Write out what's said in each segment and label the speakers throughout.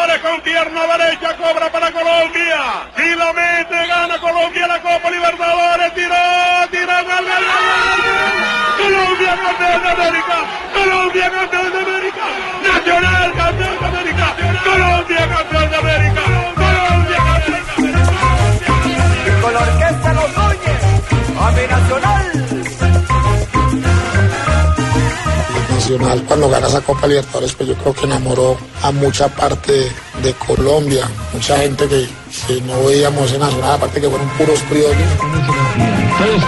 Speaker 1: Con pierna derecha, cobra para Colombia. Si lo mete, gana Colombia la Copa Libertadores. Tiró, tiró, gol, gol, gol. Colombia campeón de América. Colombia campeón de América. Nacional campeón de América. Colombia campeón de América. Colombia campeón de América.
Speaker 2: Con la orquesta Los Núñez, a mi nacional.
Speaker 3: Cuando gana esa Copa Libertadores pues yo creo que enamoró a mucha parte de Colombia, mucha gente que, no veíamos en Nacional, aparte que fueron puros criollos.
Speaker 4: Todos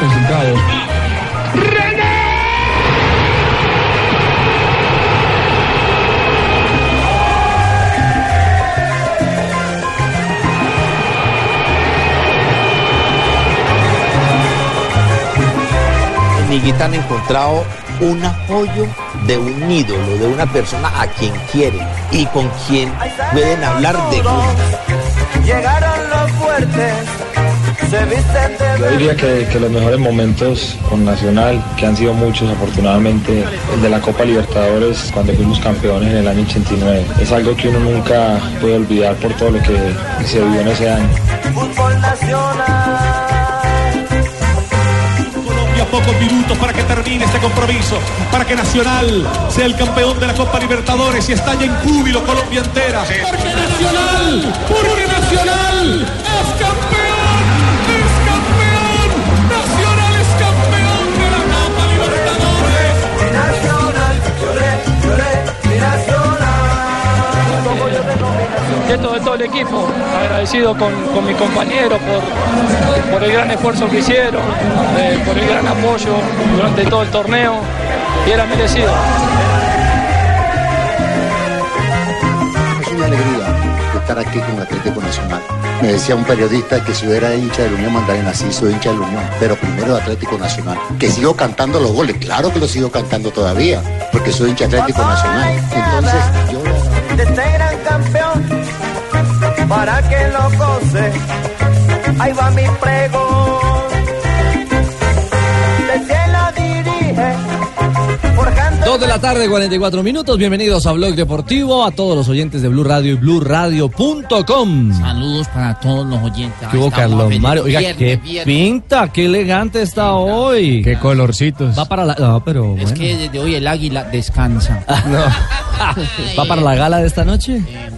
Speaker 5: Higuita han encontrado un apoyo de un ídolo, de una persona a quien quieren y con quien pueden hablar de fútbol.
Speaker 2: Llegaron los fuertes,
Speaker 4: Yo diría que, que los mejores momentos con Nacional, que han sido muchos afortunadamente, el de la Copa Libertadores cuando fuimos campeones en el año 89. Es algo que uno nunca puede olvidar por todo lo que se vivió en ese año.
Speaker 2: fútbol nacional.
Speaker 6: Pocos minutos para que termine este compromiso, para que Nacional sea el campeón de la Copa Libertadores y estalle en júbilo Colombia entera. Porque Nacional, porque Nacional es campeón, nacional. de
Speaker 7: todo, de todo el equipo, agradecido con, con mi compañero por, por el gran esfuerzo que hicieron, eh, por el gran apoyo durante todo el torneo y era merecido.
Speaker 8: Es una alegría estar aquí con Atlético Nacional. Me decía un periodista que si yo era hincha de la Unión Magdalena, sí soy hincha de la Unión, pero primero de Atlético Nacional. Que sigo cantando los goles, claro que los sigo cantando todavía, porque soy hincha de Atlético Nacional. Entonces, yo
Speaker 2: de este gran campeón para que lo goce. Ahí va mi pregón. Del cielo dirige, forjando.
Speaker 9: Dos de la tarde, 44 minutos. Bienvenidos a Blog Deportivo, a todos los oyentes de Blue Radio y BlueRadio.com.
Speaker 10: Saludos para todos los oyentes.
Speaker 9: ¿Qué hubo, Carlos. Mario? Oiga,
Speaker 10: Viernes,
Speaker 9: qué
Speaker 10: viernes.
Speaker 9: pinta, qué elegante está hoy. Qué colorcitos. Va para la. No, pero
Speaker 10: Es
Speaker 9: bueno.
Speaker 10: que desde hoy el águila descansa.
Speaker 9: ¿Va para la gala de esta noche?
Speaker 10: Eh,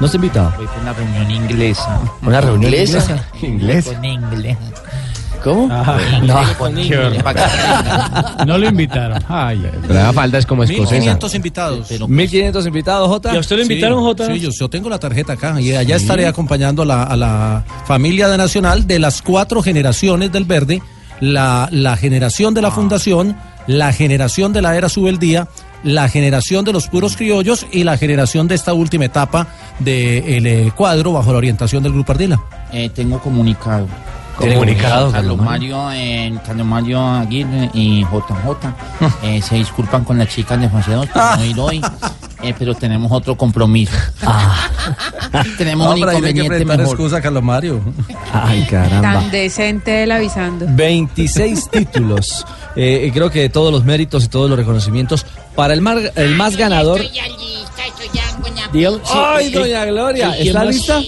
Speaker 9: ¿No está invitado?
Speaker 10: Voy por una reunión inglesa.
Speaker 9: ¿Una reunión
Speaker 10: inglesa?
Speaker 9: inglesa?
Speaker 10: Con inglés.
Speaker 9: ¿Cómo?
Speaker 10: Que aprendan.
Speaker 9: No lo invitaron. Ay, la falda es como escocesa.
Speaker 11: 1500 invitados.
Speaker 10: Pero,
Speaker 9: 1500 invitados, Jota.
Speaker 11: ¿Y a usted lo invitaron, Jota? Sí, yo, yo tengo la tarjeta acá y allá estaré acompañando a la, a la familia de Nacional de las cuatro generaciones del Verde, la, la generación de la Fundación, la generación de la Era Subeldía, la generación de los puros criollos y la generación de esta última etapa del cuadro bajo la orientación del Grupo Ardila.
Speaker 10: Eh, tengo comunicado.
Speaker 9: ¿Tiene comunicado,
Speaker 10: Carlos
Speaker 9: Carlos
Speaker 10: Mario, eh, Carlos Mario Aguirre y JJ eh, se disculpan con las chicas de 2 por no ir hoy, eh, pero tenemos otro compromiso. tenemos un
Speaker 11: Ah. Hombre, ahí hay que
Speaker 10: inconveniente mejor.
Speaker 11: excusa, Carlos Mario.
Speaker 9: Ay, caramba.
Speaker 12: Tan decente él avisando.
Speaker 9: 26 títulos. Eh, creo que todos los méritos y todos los reconocimientos para el, mar- el más ganador.
Speaker 7: Sí,
Speaker 9: Ay,
Speaker 7: eh,
Speaker 9: doña Gloria,
Speaker 7: ¿y quién
Speaker 9: ¿está lista?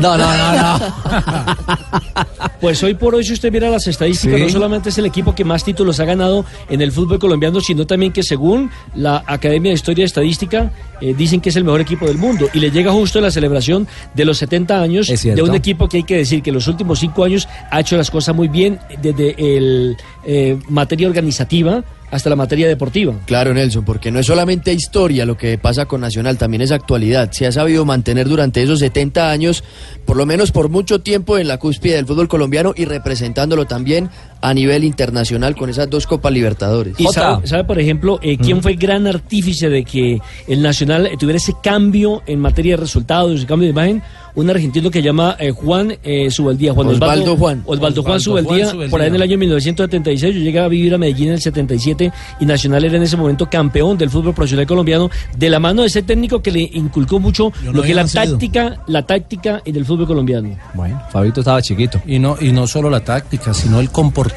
Speaker 9: No, no, no, no.
Speaker 7: Pues hoy por hoy, si usted mira las estadísticas,
Speaker 9: Sí.
Speaker 7: no solamente es el equipo que más títulos ha ganado en el fútbol colombiano, sino también que según la Academia de Historia y Estadística, eh, dicen que es el mejor equipo del mundo. Y le llega justo la celebración de los 70 años de un equipo que hay que decir que en los últimos cinco años ha hecho las cosas muy bien, desde el eh, materia organizativa hasta la materia deportiva.
Speaker 13: Claro, Nelson, porque no es solamente historia lo que pasa con Nacional, también es actualidad. Se ha sabido mantener durante esos 70 años, por lo menos por mucho tiempo, en la cúspide del fútbol colombiano y representándolo también a nivel internacional con esas dos Copas Libertadores.
Speaker 7: Y sabe, sabe, por ejemplo, eh, quién fue el gran artífice de que el Nacional tuviera ese cambio en materia de resultados, ese cambio de imagen? Un argentino que llama eh, Juan eh, Subeldía. Juan
Speaker 13: Osvaldo Juan.
Speaker 7: Osvaldo Juan
Speaker 11: Osvaldo
Speaker 7: Subeldía,
Speaker 11: Juan Subeldía.
Speaker 7: por ahí en el año 1976. Yo llegué a vivir a Medellín en el 77 y Nacional era en ese momento campeón del fútbol profesional colombiano de la mano de ese técnico que le inculcó mucho
Speaker 11: no
Speaker 7: lo que es la táctica, la táctica en el fútbol colombiano.
Speaker 9: Bueno, Fabito estaba chiquito.
Speaker 11: Y no, y no solo la táctica, sino el comportamiento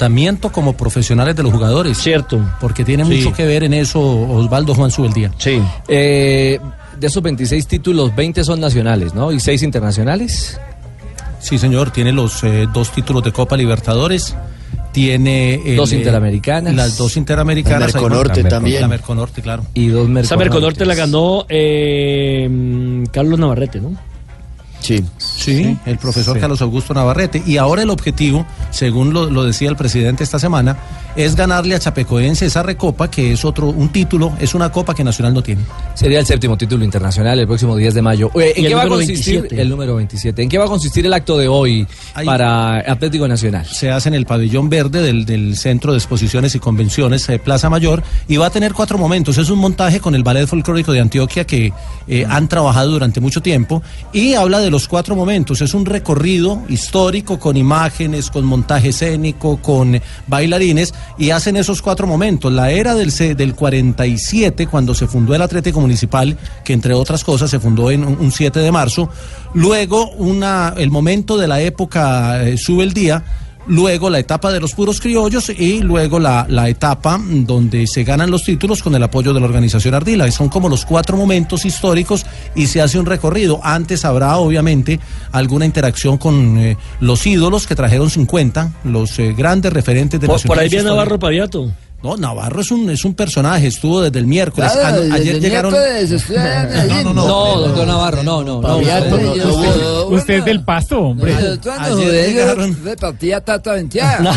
Speaker 11: como profesionales de los jugadores.
Speaker 7: Cierto.
Speaker 11: Porque tiene
Speaker 9: Sí.
Speaker 11: mucho que ver en eso Osvaldo Juan Subeldía.
Speaker 9: Sí. Eh, de esos 26 títulos, 20 son nacionales, ¿no? ¿Y 6 internacionales?
Speaker 11: Sí, señor, tiene los eh, dos títulos de Copa Libertadores. Tiene el,
Speaker 9: Dos
Speaker 11: eh,
Speaker 9: interamericanas.
Speaker 11: Las dos interamericanas.
Speaker 13: La Merconorte también.
Speaker 11: La Merconorte, claro.
Speaker 9: Y dos
Speaker 7: Esa Merconorte la ganó eh, Carlos Navarrete, ¿no?
Speaker 13: Sí.
Speaker 11: Sí, el profesor Carlos Augusto Navarrete. Y ahora el objetivo, según lo, lo decía el presidente esta semana, es ganarle a Chapecoense esa recopa, que es otro, un título, es una copa que Nacional no tiene.
Speaker 9: Sería el séptimo título internacional el próximo 10 de mayo. ¿En qué va a consistir
Speaker 7: 27.
Speaker 9: el número 27? ¿En qué va a consistir el acto de hoy
Speaker 11: Ahí-
Speaker 9: para Atlético Nacional?
Speaker 11: Se hace en el pabellón verde del, del Centro de Exposiciones y Convenciones eh, Plaza Mayor y va a tener cuatro momentos. Es un montaje con el Ballet Folclórico de Antioquia que eh, han trabajado durante mucho tiempo y habla de los cuatro momentos. Es un recorrido histórico con imágenes, con montaje escénico, con bailarines y hacen esos cuatro momentos. La era del, del 47, cuando se fundó el Atlético Municipal, que entre otras cosas se fundó en un, un 7 de marzo. Luego una, el momento de la época eh, sube el día luego la etapa de los puros criollos y luego la, la etapa donde se ganan los títulos con el apoyo de la organización Ardila. Son como los cuatro momentos históricos y se hace un recorrido. Antes habrá obviamente alguna interacción con eh, los ídolos que trajeron 50, los eh, grandes referentes de
Speaker 7: Por, por ahí viene Navarro. Paviato.
Speaker 11: No, Navarro es un, es un personaje, estuvo desde el miércoles.
Speaker 14: Claro,
Speaker 11: Ano-
Speaker 14: desde
Speaker 11: ayer
Speaker 14: el
Speaker 11: llegaron...
Speaker 14: miércoles estoy allá en Medellín.
Speaker 11: No, no,
Speaker 9: No, doctor Navarro, no, no. no, no,
Speaker 13: no,
Speaker 9: no,
Speaker 13: no,
Speaker 9: no.
Speaker 13: no.
Speaker 15: Usted es del pasto, hombre.
Speaker 11: Ayer llegaron-.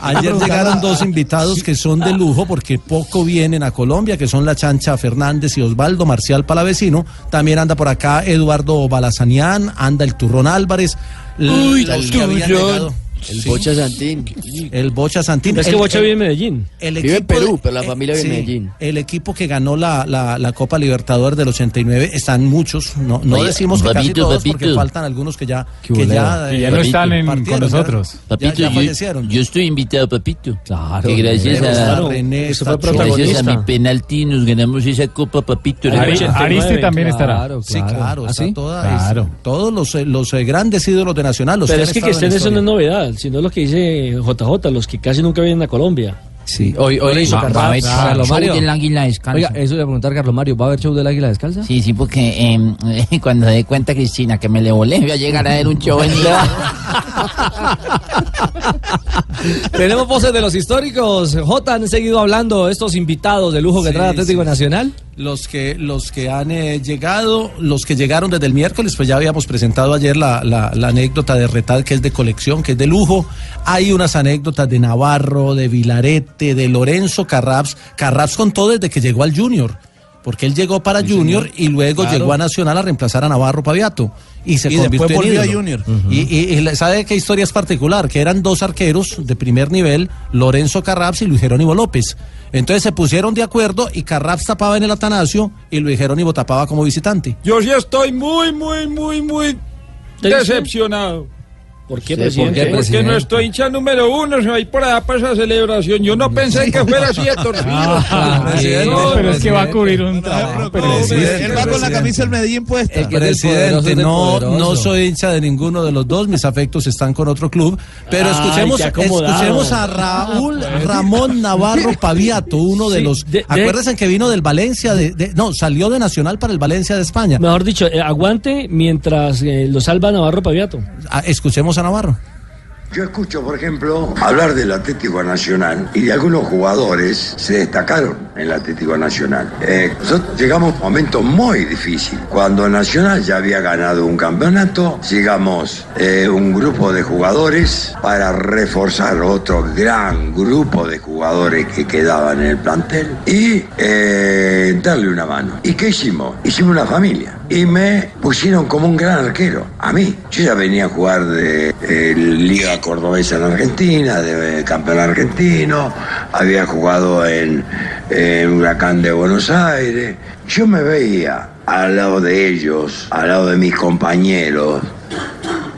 Speaker 11: Ayer llegaron dos invitados que son de lujo porque poco vienen a Colombia, que son la Chancha Fernández y Osvaldo Marcial Palavecino. También anda por acá Eduardo Balazanian, anda el Turrón Álvarez.
Speaker 7: Uy,
Speaker 11: los que habían llegado.
Speaker 13: El
Speaker 11: Sí,
Speaker 13: Bocha Santín.
Speaker 11: El Bocha Santín.
Speaker 7: Es que Bocha
Speaker 11: el-
Speaker 7: vive en Medellín.
Speaker 11: el
Speaker 13: Vive en
Speaker 11: equipo
Speaker 13: Perú, pero la
Speaker 11: eh,
Speaker 13: familia vive en Medellín.
Speaker 11: El equipo que ganó la, la, la Copa Libertadores del 89 están muchos. No, no
Speaker 10: Oye,
Speaker 11: decimos que casi
Speaker 10: papito,
Speaker 11: todos porque
Speaker 10: papito.
Speaker 11: faltan algunos que ya, que
Speaker 9: bolero.
Speaker 11: ya,
Speaker 15: Que ya
Speaker 11: eh,
Speaker 15: no están en- con
Speaker 11: partieron,
Speaker 15: nosotros.
Speaker 11: ya-
Speaker 10: Papito,
Speaker 11: ya
Speaker 10: yo,
Speaker 11: fallecieron.
Speaker 10: yo estoy invitado, papito.
Speaker 9: Claro.
Speaker 10: Que gracias a,
Speaker 11: René,
Speaker 7: fue
Speaker 10: gracias a mi penalti nos ganamos esa copa, papito.
Speaker 7: Ari-
Speaker 10: hermano.
Speaker 15: Ari-
Speaker 7: 89,
Speaker 15: Ariste también estará.
Speaker 9: Claro,
Speaker 11: Sí, claro,
Speaker 9: ¿Ah,
Speaker 11: está
Speaker 9: sí?
Speaker 11: toda,
Speaker 15: Claro.
Speaker 11: es- todos los, eh, los eh, grandes ídolos de Nacional. Los
Speaker 7: Pero
Speaker 11: que
Speaker 7: es que que estén eso no es
Speaker 11: la
Speaker 7: novedad, sino lo que dice JJ, los que casi nunca vienen a Colombia.
Speaker 9: Sí, hoy, hoy le hizo
Speaker 10: Va-
Speaker 9: Carlos,
Speaker 10: va a haber
Speaker 9: Carlos
Speaker 10: show
Speaker 9: Mario.
Speaker 10: del águila descalza.
Speaker 9: Oiga, eso le voy a preguntar Carlos Mario, ¿va a haber show del Águila Descalza?
Speaker 10: Sí, sí, porque em, cuando dé cuenta, Cristina, que me le volé, voy a llegar a ver un show en
Speaker 9: Tenemos voces de los históricos. J, han seguido hablando estos invitados de lujo que
Speaker 11: Sí,
Speaker 9: trae Atlético
Speaker 11: sí.
Speaker 9: Nacional.
Speaker 11: Los que, los que han eh, llegado, los que llegaron desde el miércoles, pues ya habíamos presentado ayer la, la- la anécdota de Retal, que es de colección, que es de lujo. Hay unas anécdotas de Navarro, de Vilarete, de Lorenzo Carraps. Carraps contó desde que llegó al Junior, porque él llegó para Junior y luego
Speaker 8: Claro.
Speaker 11: llegó a Nacional a reemplazar a Navarro Paviato. Y se
Speaker 8: Y
Speaker 11: convirtió
Speaker 8: después
Speaker 11: en
Speaker 8: a. Junior.
Speaker 11: Y, y- y ¿sabe qué historia es particular? Que eran dos arqueros de primer nivel, Lorenzo Carraps y Luis Jerónimo López. Entonces se pusieron de acuerdo y Carraps tapaba en el Atanasio y Luis Jerónimo tapaba como visitante.
Speaker 16: Yo sí estoy muy, muy, muy, muy decepcionado.
Speaker 7: ¿Por qué,
Speaker 16: Sí,
Speaker 7: presidente?
Speaker 16: Porque, porque nuestro hincha número uno se va a ir por allá para esa celebración. Yo no pensé que fuera así de torcido.
Speaker 15: Ah,
Speaker 16: Presidente,
Speaker 15: no, pero es que va a cubrir un trabajo.
Speaker 8: Él va con la camisa del Medellín puesta.
Speaker 9: El
Speaker 11: Presidente, no, no soy hincha de ninguno de los dos, mis afectos están con otro club, pero escuchemos, escuchemos a Raúl Ramón Navarro Paviato, uno de
Speaker 7: Sí,
Speaker 11: los,
Speaker 7: de- de-
Speaker 11: acuérdense que vino del Valencia, de, de- no, salió de Nacional para el Valencia de España.
Speaker 7: Mejor dicho, eh, aguante mientras eh, lo salva Navarro Paviato.
Speaker 11: Ah, Escuchemos a Navarro.
Speaker 17: Yo escucho, por ejemplo, hablar del Atlético Nacional y de algunos jugadores se destacaron en el Atlético Nacional. Eh, nosotros llegamos a un momento muy difícil. Cuando Nacional ya había ganado un campeonato, llegamos eh, un grupo de jugadores para reforzar otro gran grupo de jugadores que quedaban en el plantel y eh, darle una mano. ¿Y qué hicimos? Hicimos una familia y me pusieron como un gran arquero. A mí, yo ya venía a jugar de Liga Cordobesa en Argentina, de campeón argentino, había jugado en Huracán de Buenos Aires. Yo me veía al lado de ellos, al lado de mis compañeros,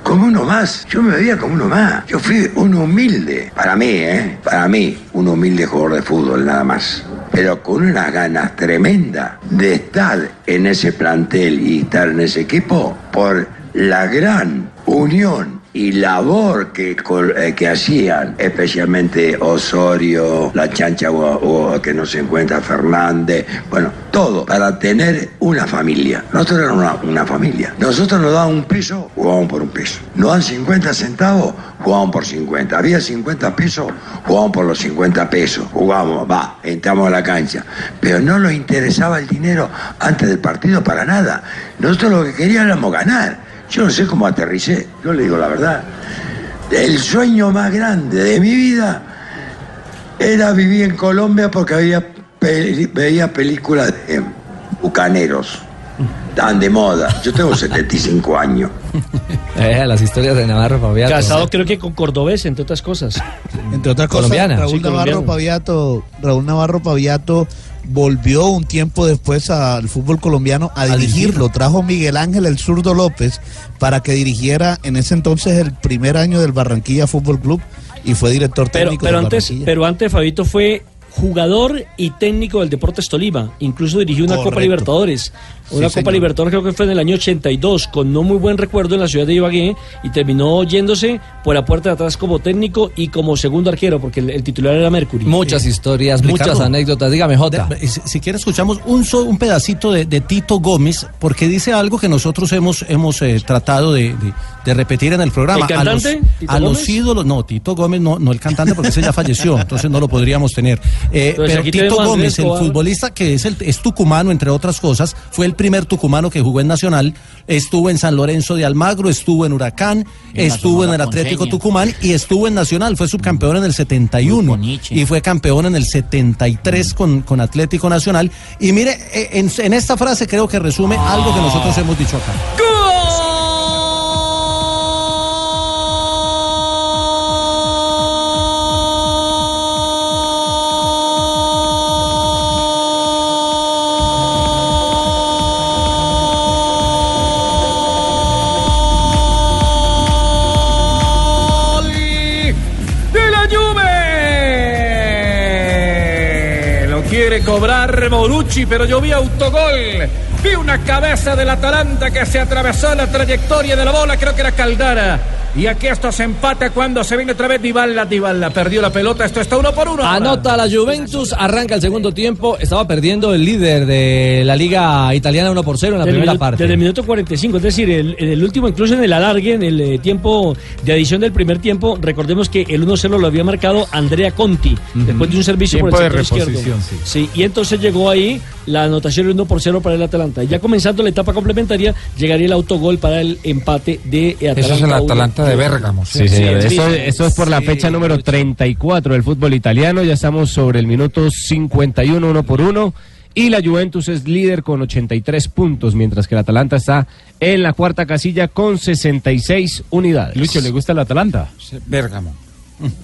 Speaker 17: como uno más. Yo me veía como uno más. Yo fui un humilde. Para mí, ¿eh? Para mí, un humilde jugador de fútbol, nada más. Pero con unas ganas tremendas de estar en ese plantel y estar en ese equipo por la gran unión y labor que, eh, que hacían, especialmente Osorio, la chancha que no se encuentra Fernández, bueno, todo para tener una familia. Nosotros éramos una, una familia. Nosotros nos daban un peso, jugábamos por un peso. Nos dan 50 centavos, jugábamos por 50. Había 50 pesos, jugábamos por los 50 pesos. Jugábamos, va, entramos a la cancha. Pero no nos interesaba el dinero antes del partido para nada. Nosotros lo que queríamos éramos ganar. Yo no sé cómo aterricé, yo le digo la verdad. El sueño más grande de mi vida era vivir en Colombia porque había peli- veía películas de bucaneros. Tan de moda. Yo tengo 75 años.
Speaker 9: Eh, las historias de Navarro Fabián.
Speaker 7: Casado creo que con cordobés, entre otras cosas.
Speaker 18: Entre otras cosas,
Speaker 9: Colombiana.
Speaker 18: Raúl
Speaker 7: Sí,
Speaker 18: Navarro
Speaker 7: colombiano.
Speaker 18: Paviato, Raúl Navarro Paviato volvió un tiempo después al fútbol colombiano a, dirigirlo. Trajo Miguel Ángel el zurdo López para que dirigiera en ese entonces el primer año del Barranquilla Fútbol Club y fue director
Speaker 7: Pero,
Speaker 18: técnico
Speaker 7: pero
Speaker 18: del
Speaker 7: antes, pero antes Fabito fue jugador y técnico del Deportes Tolima. Incluso dirigió una Copa. Libertadores. Una
Speaker 18: Sí,
Speaker 7: Copa
Speaker 18: señor.
Speaker 7: Libertadores creo que fue en el año 82, con no muy buen recuerdo en la ciudad de Ibagué, y terminó yéndose por la puerta de atrás como técnico y como segundo arquero, porque el, el titular era Mercury.
Speaker 9: Muchas historias,
Speaker 11: Ricardo,
Speaker 9: muchas anécdotas. Dígame, Jota.
Speaker 11: de- si, si quiere escuchamos un, so- un pedacito de, de Tito Gómez, porque dice algo que nosotros hemos, hemos eh, tratado de, de- de repetir en el programa.
Speaker 7: ¿El
Speaker 11: a los,
Speaker 7: cantante, Tito
Speaker 11: a los
Speaker 7: Gómez?
Speaker 11: ídolos, no, Tito Gómez no, no el cantante porque ese ya falleció, entonces no lo podríamos tener. Eh,
Speaker 7: Entonces,
Speaker 11: pero Tito Gómez, el futbolista que es, el, es tucumano, entre otras cosas, fue el primer tucumano que jugó en Nacional, estuvo en San Lorenzo de Almagro, estuvo en Huracán,
Speaker 10: En
Speaker 11: estuvo en el Atlético. Tucumán y estuvo en Nacional, fue subcampeón en el 71 y fue campeón en el 73 con, con Atlético Nacional. Y mire, eh, en, en esta frase creo que resume algo que nosotros hemos dicho acá.
Speaker 16: Quiere cobrar Morucci, pero yo vi autogol. Vi una cabeza del Atalanta que se atravesó la trayectoria de la bola, creo que era Caldara. Y aquí esto se empata cuando se viene otra vez Dybala, Dybala perdió la pelota, esto está uno por uno. ahora.
Speaker 9: Anota la Juventus, arranca el segundo tiempo. Estaba perdiendo el líder de la Liga Italiana 1 por 0 en la primera
Speaker 7: minuto-
Speaker 9: parte.
Speaker 7: Desde el minuto 45, es decir, el- en el último, incluso en el alargue, en el eh, tiempo de adición del primer tiempo, recordemos que el 1-0 lo había marcado Andrea Conti, después de un servicio
Speaker 15: Tiempo
Speaker 7: por
Speaker 15: de
Speaker 7: el sector izquierdo.
Speaker 15: reposición, sí.
Speaker 7: y entonces llegó ahí la anotación 1 por 0 para el Atalanta. Ya comenzando la etapa complementaria, llegaría el autogol para el empate de Atalanta.
Speaker 15: Eso es el
Speaker 7: uno.
Speaker 15: Atalanta de Bérgamo.
Speaker 19: Sí.
Speaker 7: Sí,
Speaker 19: Esto,
Speaker 7: sí.
Speaker 19: esto es por la fecha número 34 del fútbol italiano. Ya estamos sobre el minuto 51, uno por uno. Y la Juventus es líder con 83 puntos, mientras que el Atalanta está en la cuarta casilla con 66 unidades.
Speaker 15: Lucho, ¿le gusta el Atalanta? Bérgamo.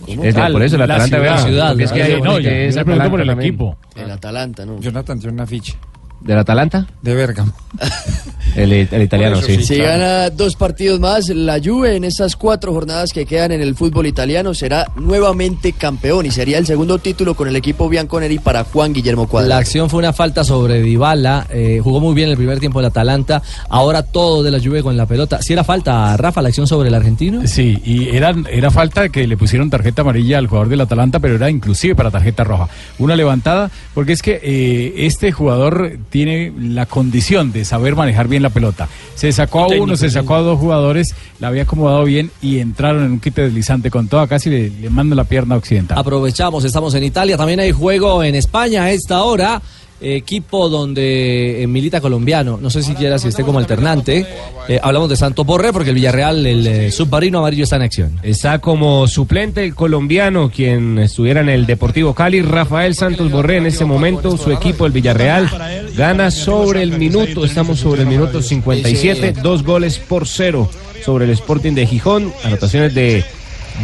Speaker 19: Es de- por eso el Atalanta
Speaker 15: ciudad.
Speaker 19: Bérgamo,
Speaker 15: ciudad,
Speaker 19: porque es que hay
Speaker 15: no,
Speaker 19: que es
Speaker 15: por el
Speaker 19: Atalanta
Speaker 15: equipo.
Speaker 13: El Atalanta, ¿no?
Speaker 15: Jonathan tiene una ficha.
Speaker 19: ¿Del Atalanta?
Speaker 15: De Bérgamo.
Speaker 19: El, el italiano, sí.
Speaker 13: Si gana dos partidos más, la Juve en esas cuatro jornadas que quedan en el fútbol italiano será nuevamente campeón y sería el segundo título con el equipo bianconeri para Juan Guillermo
Speaker 9: La
Speaker 13: Cuadra.
Speaker 9: acción fue una falta sobre Dybala, eh, jugó muy bien el primer tiempo el Atalanta, ahora todo de la Juve con la pelota. Si era falta, Rafa, la acción sobre el argentino?
Speaker 15: Sí, y era, era falta que le pusieron tarjeta amarilla al jugador del Atalanta, pero era inclusive para tarjeta roja. Una levantada, porque es que eh, este jugador tiene la condición de saber manejar bien la pelota. Se sacó a uno, se sacó a dos jugadores, la había acomodado bien y entraron en un quite deslizante con toda, casi le, le mandan la pierna occidental.
Speaker 9: Aprovechamos, estamos en Italia, también hay juego en España a esta hora. Equipo donde eh, milita colombiano, no sé siquiera si esté como alternante. Eh, hablamos de Santos Borré porque el Villarreal, el eh, submarino amarillo está en acción.
Speaker 19: Está como suplente el colombiano, quien estuviera en el Deportivo Cali, Rafael Santos Borré. En este momento, su equipo, el Villarreal, gana sobre el minuto. Estamos sobre el minuto 57, dos goles por cero sobre el Sporting de Gijón. Anotaciones de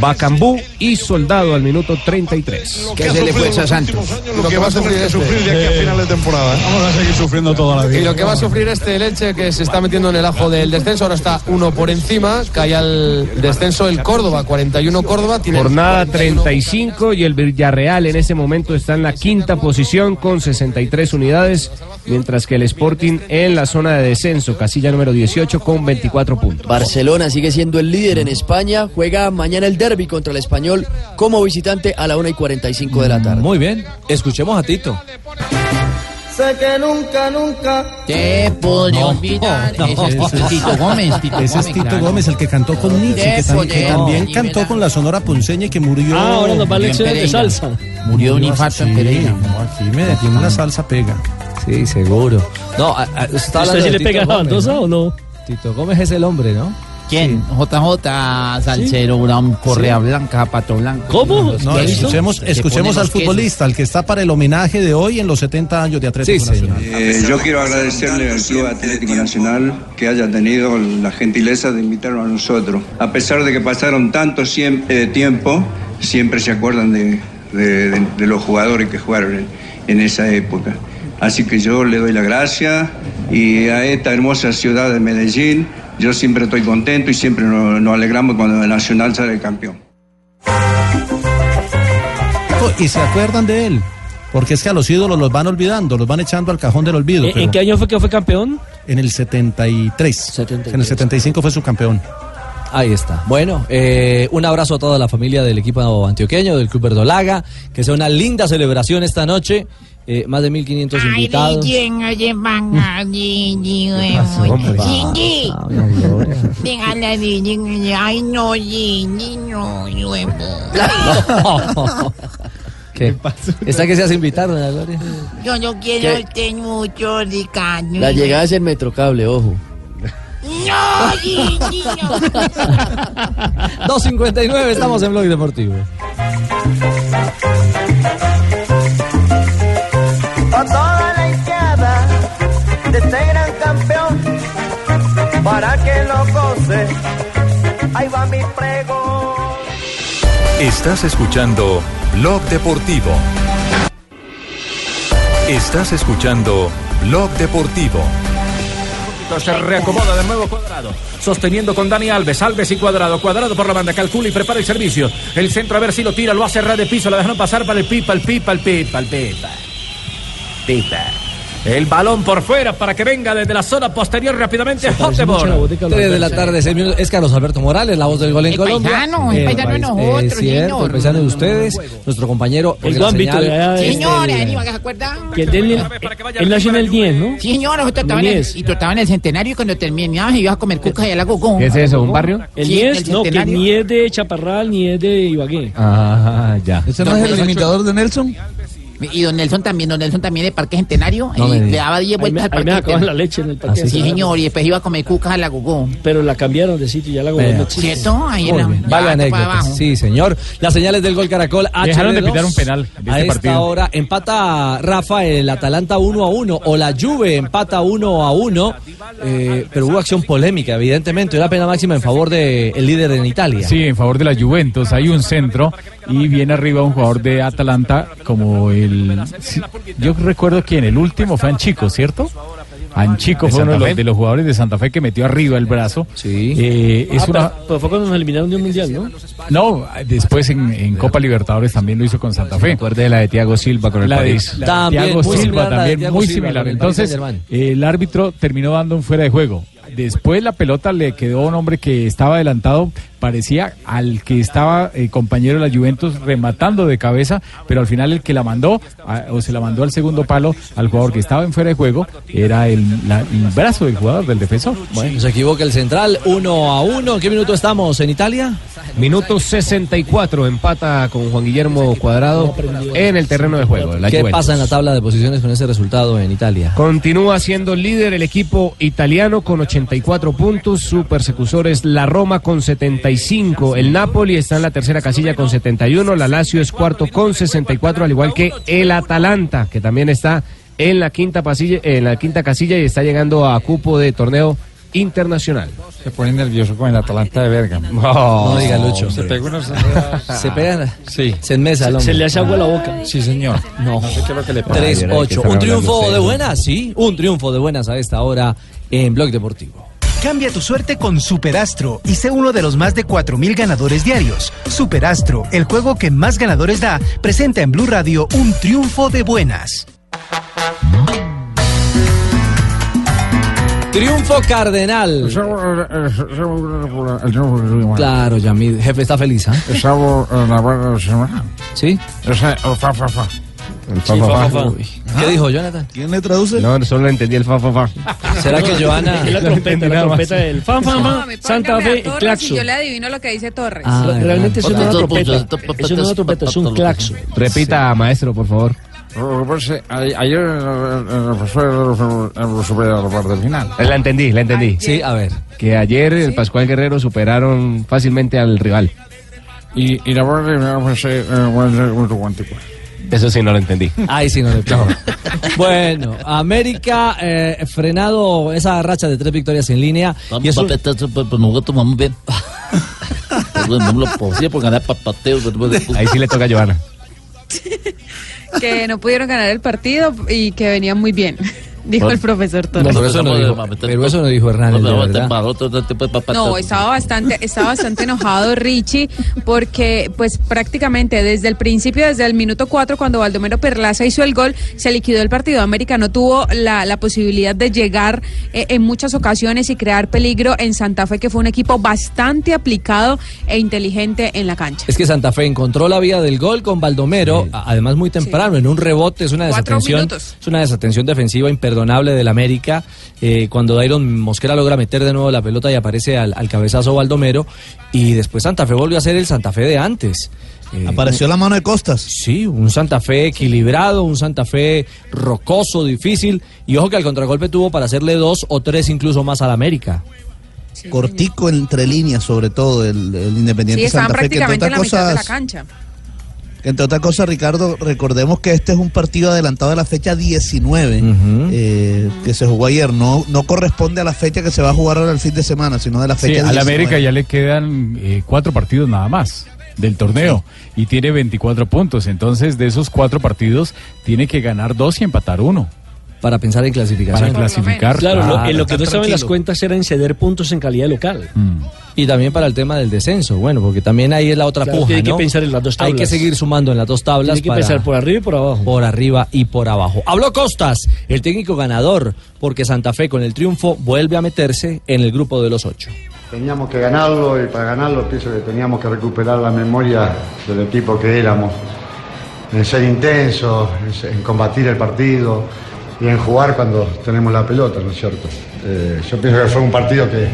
Speaker 19: Bacambú y Soldado al minuto 33.
Speaker 20: ¿Qué se le fue a Santos?
Speaker 21: Lo que va a sufrir es sufrir de aquí a final de temporada.
Speaker 15: Vamos a seguir sufriendo toda la vida.
Speaker 22: Y lo que va a sufrir este Leche que se está metiendo en el ajo del descenso, ahora está uno por encima, cae al descenso el Córdoba, 41 Córdoba, tiene
Speaker 19: Jornada 35 y el Villarreal en ese momento está en la quinta posición con 63 unidades, mientras que el Sporting en la zona de descenso, casilla número 18 con 24 puntos.
Speaker 13: Barcelona sigue siendo el líder en España. Juega mañana el derby contra el español como visitante a la 1 y 45 de la tarde.
Speaker 9: Muy bien. Escuchemos a Tito.
Speaker 2: Sé que nunca, nunca
Speaker 10: Te podré
Speaker 9: No,
Speaker 10: olvidar.
Speaker 9: no,
Speaker 10: Ese es
Speaker 9: no.
Speaker 10: Tito Gómez. Tito
Speaker 11: Ese es
Speaker 10: Gómez,
Speaker 11: Tito
Speaker 10: claro.
Speaker 11: Gómez, el que cantó con Nietzsche, que, tam- que
Speaker 10: no.
Speaker 11: también cantó con la Sonora Ponceña y que murió.
Speaker 7: Ah, ahora nos va a lecciones de salsa.
Speaker 10: Murió un infarto en
Speaker 11: sí,
Speaker 10: Pereira.
Speaker 11: no, aquí me detiene la salsa pega.
Speaker 9: Sí, seguro. No, a- a- está hablando
Speaker 7: ¿Usted sí le
Speaker 9: Tito
Speaker 7: pega a la baldosa
Speaker 9: ¿no?
Speaker 7: o no?
Speaker 9: Tito Gómez es el hombre, ¿no?
Speaker 10: ¿Quién? JJ, Salcero, Brown, Correa Blanca, Pato Blanco.
Speaker 7: ¿Cómo?
Speaker 11: No, escuchemos, escuchemos al futbolista, al que está para el homenaje de hoy en los 70 años de Atlético
Speaker 9: Sí,
Speaker 11: Nacional.
Speaker 23: Eh, yo quiero agradecerle al Club Atlético Nacional que haya tenido la gentileza de invitarnos a nosotros. A pesar de que pasaron tanto siem- eh, tiempo, siempre se acuerdan de, de- de- de los jugadores que jugaron en, en esa época. Así que yo le doy la gracia y a esta hermosa ciudad de Medellín, yo siempre estoy contento y siempre nos, nos alegramos cuando el Nacional sale campeón.
Speaker 11: Y se acuerdan de él, porque es que a los ídolos los van olvidando, los van echando al cajón del olvido.
Speaker 7: ¿En-
Speaker 11: pero
Speaker 7: ¿En qué año fue que fue campeón?
Speaker 11: En el 73. En el 75 fue su campeón.
Speaker 9: Ahí está. Bueno, eh, un abrazo a toda la familia del equipo antioqueño, del Club Verdolaga. Que sea una linda celebración esta noche. Eh, más de 1.500 invitados.
Speaker 24: Ay, no, no.
Speaker 9: ¿Qué? ¿Está que se hace invitar, doña Gloria?
Speaker 24: Yo no quiero
Speaker 13: ¿Qué?
Speaker 24: usted mucho, Ricardo.
Speaker 13: La llegada es el Metrocable, ojo.
Speaker 24: No, no.
Speaker 9: 2.59, estamos en Blog Deportivo.
Speaker 2: De este gran campeón para que lo goce. Ahí va mi pregón.
Speaker 25: Estás escuchando Blog Deportivo. Estás escuchando Blog Deportivo.
Speaker 16: Se reacomoda de nuevo cuadrado. Sosteniendo con Dani Alves. Alves y cuadrado. Cuadrado por la banda. Calcula y prepara el servicio. El centro a ver si lo tira. Lo hace ras de piso. La dejaron pasar para el pipa, el pipa, el pipa, el pipa. Pipa. El balón por fuera para que venga desde la zona posterior rápidamente Hotebor.
Speaker 9: 3 de la tarde, seis minutos. Es Carlos Alberto Morales, la voz del gol en
Speaker 24: El
Speaker 9: Colombia.
Speaker 24: paisano, el paisano de nosotros,
Speaker 9: es cierto,
Speaker 24: señor.
Speaker 9: el paisano de ustedes, nuestro compañero.
Speaker 7: El
Speaker 9: porque la
Speaker 7: ámbito
Speaker 9: señal
Speaker 7: de allá
Speaker 9: es
Speaker 7: de-
Speaker 24: Señora,
Speaker 9: del-
Speaker 24: Aníbal, ¿se acuerda?
Speaker 7: Que el él nació en el 10, ¿no?
Speaker 24: Sí, señor, nosotros estábamos el, y tú estabas en el centenario y cuando terminábamos ibas a comer cucas allá a la Gogón.
Speaker 19: ¿Qué es eso, un barrio?
Speaker 7: El
Speaker 24: Sí,
Speaker 7: 10,
Speaker 24: el
Speaker 7: no, que ni es de Chaparral ni es de Ibagué.
Speaker 19: Ah, ya.
Speaker 18: ¿Ese no es el imitador de Nelson?
Speaker 24: Y don Nelson también, don Nelson también de Parque Centenario.
Speaker 7: No
Speaker 24: y
Speaker 7: me
Speaker 24: le daba 10
Speaker 7: Ahí me,
Speaker 24: vueltas al
Speaker 7: ahí
Speaker 24: Parque
Speaker 7: me acaban la
Speaker 24: Centenario.
Speaker 7: leche en el parque.
Speaker 24: Sí, señor, y después iba a comer cucas a la Gogón.
Speaker 7: Pero la cambiaron de sitio, ya la
Speaker 9: Vea.
Speaker 7: gobernó existe.
Speaker 24: ¿Cierto? Ahí en
Speaker 9: Muy
Speaker 24: la-
Speaker 9: Vale
Speaker 24: para
Speaker 9: anécdota. Sí, señor. Las señales del gol Caracol
Speaker 15: Dejaron de
Speaker 9: HD2.
Speaker 15: pitar un penal de
Speaker 9: a
Speaker 15: este
Speaker 9: esta
Speaker 15: partido.
Speaker 9: hora empata Rafa el Atalanta 1 a 1 o la Juve empata 1 a 1, eh, pero hubo acción polémica, evidentemente, una pena máxima en favor del líder en Italia.
Speaker 15: Sí, en favor de la Juventus. Hay un centro y viene arriba un jugador de Atalanta como el... sí, yo recuerdo quién, el último fue Anchico, ¿cierto? Anchico
Speaker 19: ¿De
Speaker 15: fue uno de los,
Speaker 19: Fe?
Speaker 15: de los jugadores de Santa Fe que metió arriba el brazo.
Speaker 9: Sí.
Speaker 15: Eh, es
Speaker 7: Ah,
Speaker 15: una...
Speaker 7: pero, pero fue cuando nos eliminaron de un mundial, ¿no?
Speaker 15: No, después en, en Copa Libertadores también lo hizo con Santa Fe.
Speaker 19: Recuerde de la de Thiago Silva con el
Speaker 15: La de,
Speaker 19: París.
Speaker 15: la de
Speaker 9: También
Speaker 15: Thiago
Speaker 9: muy
Speaker 15: Silva también
Speaker 9: Thiago
Speaker 15: muy similar. Entonces, el árbitro terminó dando un fuera de juego. Después la pelota le quedó a un hombre que estaba adelantado, parecía al que estaba eh, compañero de la Juventus rematando de cabeza, pero al final el que la mandó, a- o se la mandó al segundo palo al jugador que estaba en fuera de juego, era el, la- el brazo del jugador, del defensor.
Speaker 9: Bueno, se equivoca el central, 1 a 1. ¿En qué minuto estamos en Italia?
Speaker 19: Minuto 64, empata con Juan Guillermo Cuadrado en el terreno de juego. la
Speaker 9: ¿Qué
Speaker 19: Juventus.
Speaker 9: pasa en la tabla de posiciones con ese resultado en Italia?
Speaker 19: Continúa siendo líder el equipo italiano con 84 puntos. Su persecutor es la Roma con 75. El Napoli está en la tercera casilla con 71. La Lazio es cuarto con 64, al igual que el Atalanta, que también está en la quinta, pasilla, en la quinta casilla y está llegando a cupo de torneo Internacional.
Speaker 26: Se pone nervioso con el Atalanta de Bergamo.
Speaker 9: No, no diga Lucho.
Speaker 26: Se pega unos...
Speaker 9: Se pega.
Speaker 26: Sí.
Speaker 9: Se enmesa el hombre.
Speaker 7: Se le hace agua a la boca.
Speaker 26: Sí, señor.
Speaker 9: No.
Speaker 26: sé qué es lo que le pasa.
Speaker 9: 3-8. Un triunfo de buenas, sí. Un triunfo de buenas a esta hora en Blog Deportivo.
Speaker 27: Cambia tu suerte con Superastro y sé uno de los más de 4.000 ganadores diarios. Superastro, el juego que más ganadores da, presenta en Blue Radio un triunfo de buenas.
Speaker 9: Triunfo cardenal. Claro, Yamid. Jefe está feliz, ¿ah? ¿Sí?
Speaker 19: El
Speaker 9: Sí, fa, fa, fa. ¿Qué dijo Jonathan?
Speaker 18: ¿Quién le traduce?
Speaker 19: No, solo entendí el fa, fa, fa.
Speaker 9: ¿Será que Joana-
Speaker 7: Es la trompeta, la trompeta del fan, fan, fan, Santa Fe y.
Speaker 12: Y yo le adivino lo que dice Torres.
Speaker 9: Ah,
Speaker 7: Realmente eso no es una trompeta. Eso no es una trompeta, es un claxon.
Speaker 19: Repita, maestro, por favor.
Speaker 26: Ayer fue la parte final.
Speaker 19: La entendí, la entendí.
Speaker 9: Sí, a ver.
Speaker 19: Que ayer el Pascual Guerrero superaron fácilmente al rival.
Speaker 26: Y, y la parte final fue ese, eh, guantico.
Speaker 19: Eso sí no lo entendí.
Speaker 9: Ahí sí no le pego. Bueno, América eh, frenado esa racha de tres victorias en línea. Y eso,
Speaker 10: Nosotros vamos bien. No lo posible por ganar papateo.
Speaker 19: Ahí sí le toca a Joana.
Speaker 12: Que no pudieron ganar el partido y que venían muy bien, dijo el profesor Torres.
Speaker 9: pero, eso no dijo, pero eso no dijo Hernández.
Speaker 12: No, estaba bastante, estaba bastante enojado Richie porque pues prácticamente desde el principio, desde el minuto 4 cuando Baldomero Perlaza hizo el gol, se liquidó el partido. América no tuvo la, la posibilidad de llegar eh, en muchas ocasiones y crear peligro en Santa Fe, que fue un equipo bastante aplicado e inteligente en la cancha.
Speaker 9: Es que Santa Fe encontró la vía del gol con Baldomero, además muy temprano, en un rebote, es una desatención, es una desatención defensiva imperdonable del América. eh, cuando Dairon Mosquera logra meter de nuevo la pelota y aparece al, al cabezazo Baldomero, y después Santa Fe volvió a ser el Santa Fe de antes. Eh,
Speaker 18: Apareció la mano de Costas.
Speaker 9: Sí, un Santa Fe equilibrado, un Santa Fe rocoso, difícil, y ojo que al contragolpe tuvo para hacerle dos o tres incluso más al América.
Speaker 18: Cortico entre líneas, sobre todo, el, el Independiente
Speaker 12: Sí,
Speaker 18: Santa Fe. que entre
Speaker 12: prácticamente en la mitad de la cancha.
Speaker 18: Entre otras cosas, Ricardo, recordemos que este es un partido adelantado de la fecha 19, eh, que se jugó ayer. No, no corresponde a la fecha que se va a jugar ahora el fin de semana, sino de la
Speaker 15: Sí,
Speaker 18: fecha
Speaker 15: a la
Speaker 18: 19.
Speaker 15: América ya le quedan eh, cuatro partidos nada más del torneo y tiene 24 puntos. Entonces, de esos cuatro partidos, tiene que ganar dos y empatar uno.
Speaker 9: Para pensar en clasificación.
Speaker 15: Para clasificar.
Speaker 7: Claro, lo- en lo que no estaban las cuentas era en ceder puntos en calidad local.
Speaker 9: Y también para el tema del descenso, bueno, porque también ahí es la otra
Speaker 7: Claro,
Speaker 9: puja,
Speaker 7: tiene que pensar en las dos
Speaker 9: Hay que
Speaker 7: tablas.
Speaker 9: seguir sumando en las dos tablas.
Speaker 7: Tiene que
Speaker 9: para-
Speaker 7: pensar por arriba y por abajo.
Speaker 9: Por arriba y por abajo. Habló Costas, el técnico ganador, porque Santa Fe con el triunfo vuelve a meterse en el grupo de los ocho.
Speaker 28: Teníamos que ganarlo y para ganarlo pienso que teníamos que recuperar la memoria del equipo que éramos, en ser intensos, en en combatir el partido y en jugar cuando tenemos la pelota, ¿no es cierto? Eh, yo pienso que fue un partido que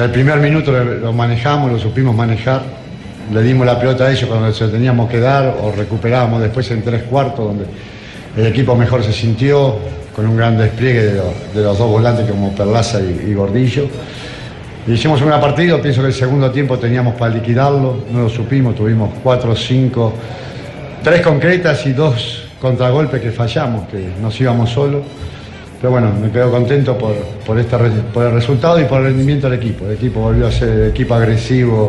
Speaker 28: del primer minuto lo, manejamos, lo supimos manejar, le dimos la pelota a ellos cuando se teníamos que dar o recuperábamos después en tres cuartos donde el equipo mejor se sintió con un gran despliegue de, los- dos volantes como Perlaza y- Gordillo. Y Hicimos un gran partido, pienso que el segundo tiempo teníamos para liquidarlo, no lo supimos, tuvimos cuatro, cinco, tres concretas y dos contragolpes que fallamos, que nos íbamos solos. Pero bueno, me quedo contento por, por, esta, por el resultado y por el rendimiento del equipo. El equipo volvió a ser equipo agresivo.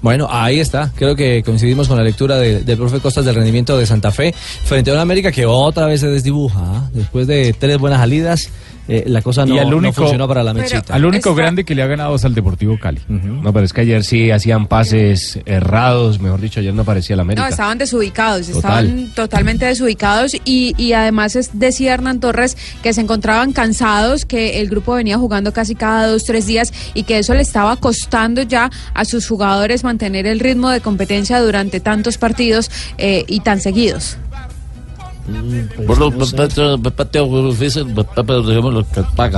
Speaker 9: Bueno, ahí está. Creo que coincidimos con la lectura de- del profe Costas del rendimiento de Santa Fe frente a una América que otra vez se desdibuja. ¿ah? Después de tres buenas salidas, eh, la cosa no,
Speaker 15: y al
Speaker 9: no
Speaker 15: único,
Speaker 9: funcionó para la mechita.
Speaker 15: Al único grande que le ha ganado es al Deportivo Cali.
Speaker 19: No, pero es que ayer sí hacían pases errados, mejor dicho, ayer no parecía la América.
Speaker 12: No, estaban desubicados,
Speaker 19: Total.
Speaker 12: estaban totalmente desubicados y, y además es- decía Hernán Torres que se encontraban cansados, que el grupo venía jugando casi cada dos, tres días y que eso le estaba costando ya a sus jugadores mantener el ritmo de competencia durante tantos partidos eh, y tan seguidos.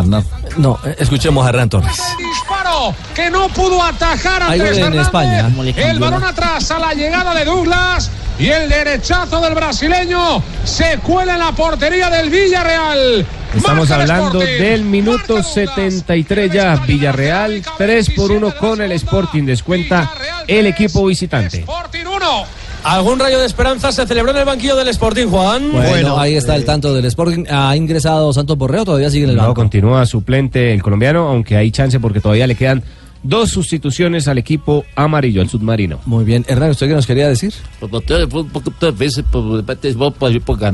Speaker 10: ¿No?
Speaker 9: No, escuchemos a Hernán Torres.
Speaker 16: disparo que no pudo atajar a Andrés
Speaker 9: en. España.
Speaker 16: El balón atrás a la llegada de Douglas y el derechazo del brasileño se cuela en la portería del Villarreal.
Speaker 19: Estamos hablando del minuto 73 ya. Villarreal 3 por 1 con el Sporting. Descuenta el equipo visitante.
Speaker 16: Sporting 1.
Speaker 22: ¿Algún rayo de esperanza se celebró en el banquillo del Sporting, Juan?
Speaker 9: Bueno, ahí está el tanto del Sporting. Ha ingresado Santos Borreo, todavía sigue en el
Speaker 19: No,
Speaker 9: banco.
Speaker 19: continúa suplente el colombiano, aunque hay chance porque todavía le quedan dos sustituciones al equipo amarillo, al submarino.
Speaker 9: Muy bien. Hernán, ¿usted qué nos quería decir?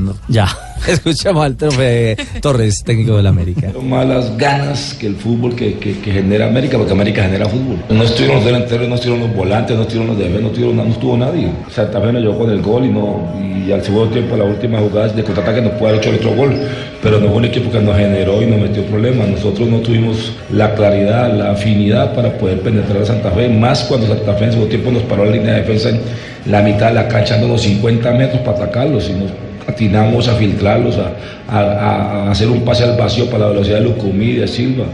Speaker 10: No.
Speaker 9: Ya. Escuchamos al profe Torres, técnico del América.
Speaker 29: malas ganas que el fútbol que, que, que genera América, porque América genera fútbol. No estuvieron los delanteros, no estuvieron los volantes, no estuvieron los defensas, no, estuvieron, no estuvo nadie. Santa Fe nos llevó con el gol y, no, y al segundo tiempo, la última jugada de contraataque nos puede haber hecho el otro gol, pero no fue un equipo que nos generó y nos metió problemas. Nosotros no tuvimos la claridad, la afinidad para poder penetrar a Santa Fe, más cuando Santa Fe en segundo tiempo nos paró la línea de defensa en la mitad de la cancha, dándonos 50 metros para atacarlos y nos atinamos a filtrarlos, a, hacer un pase al vacío para la velocidad de Lucumí de Silva.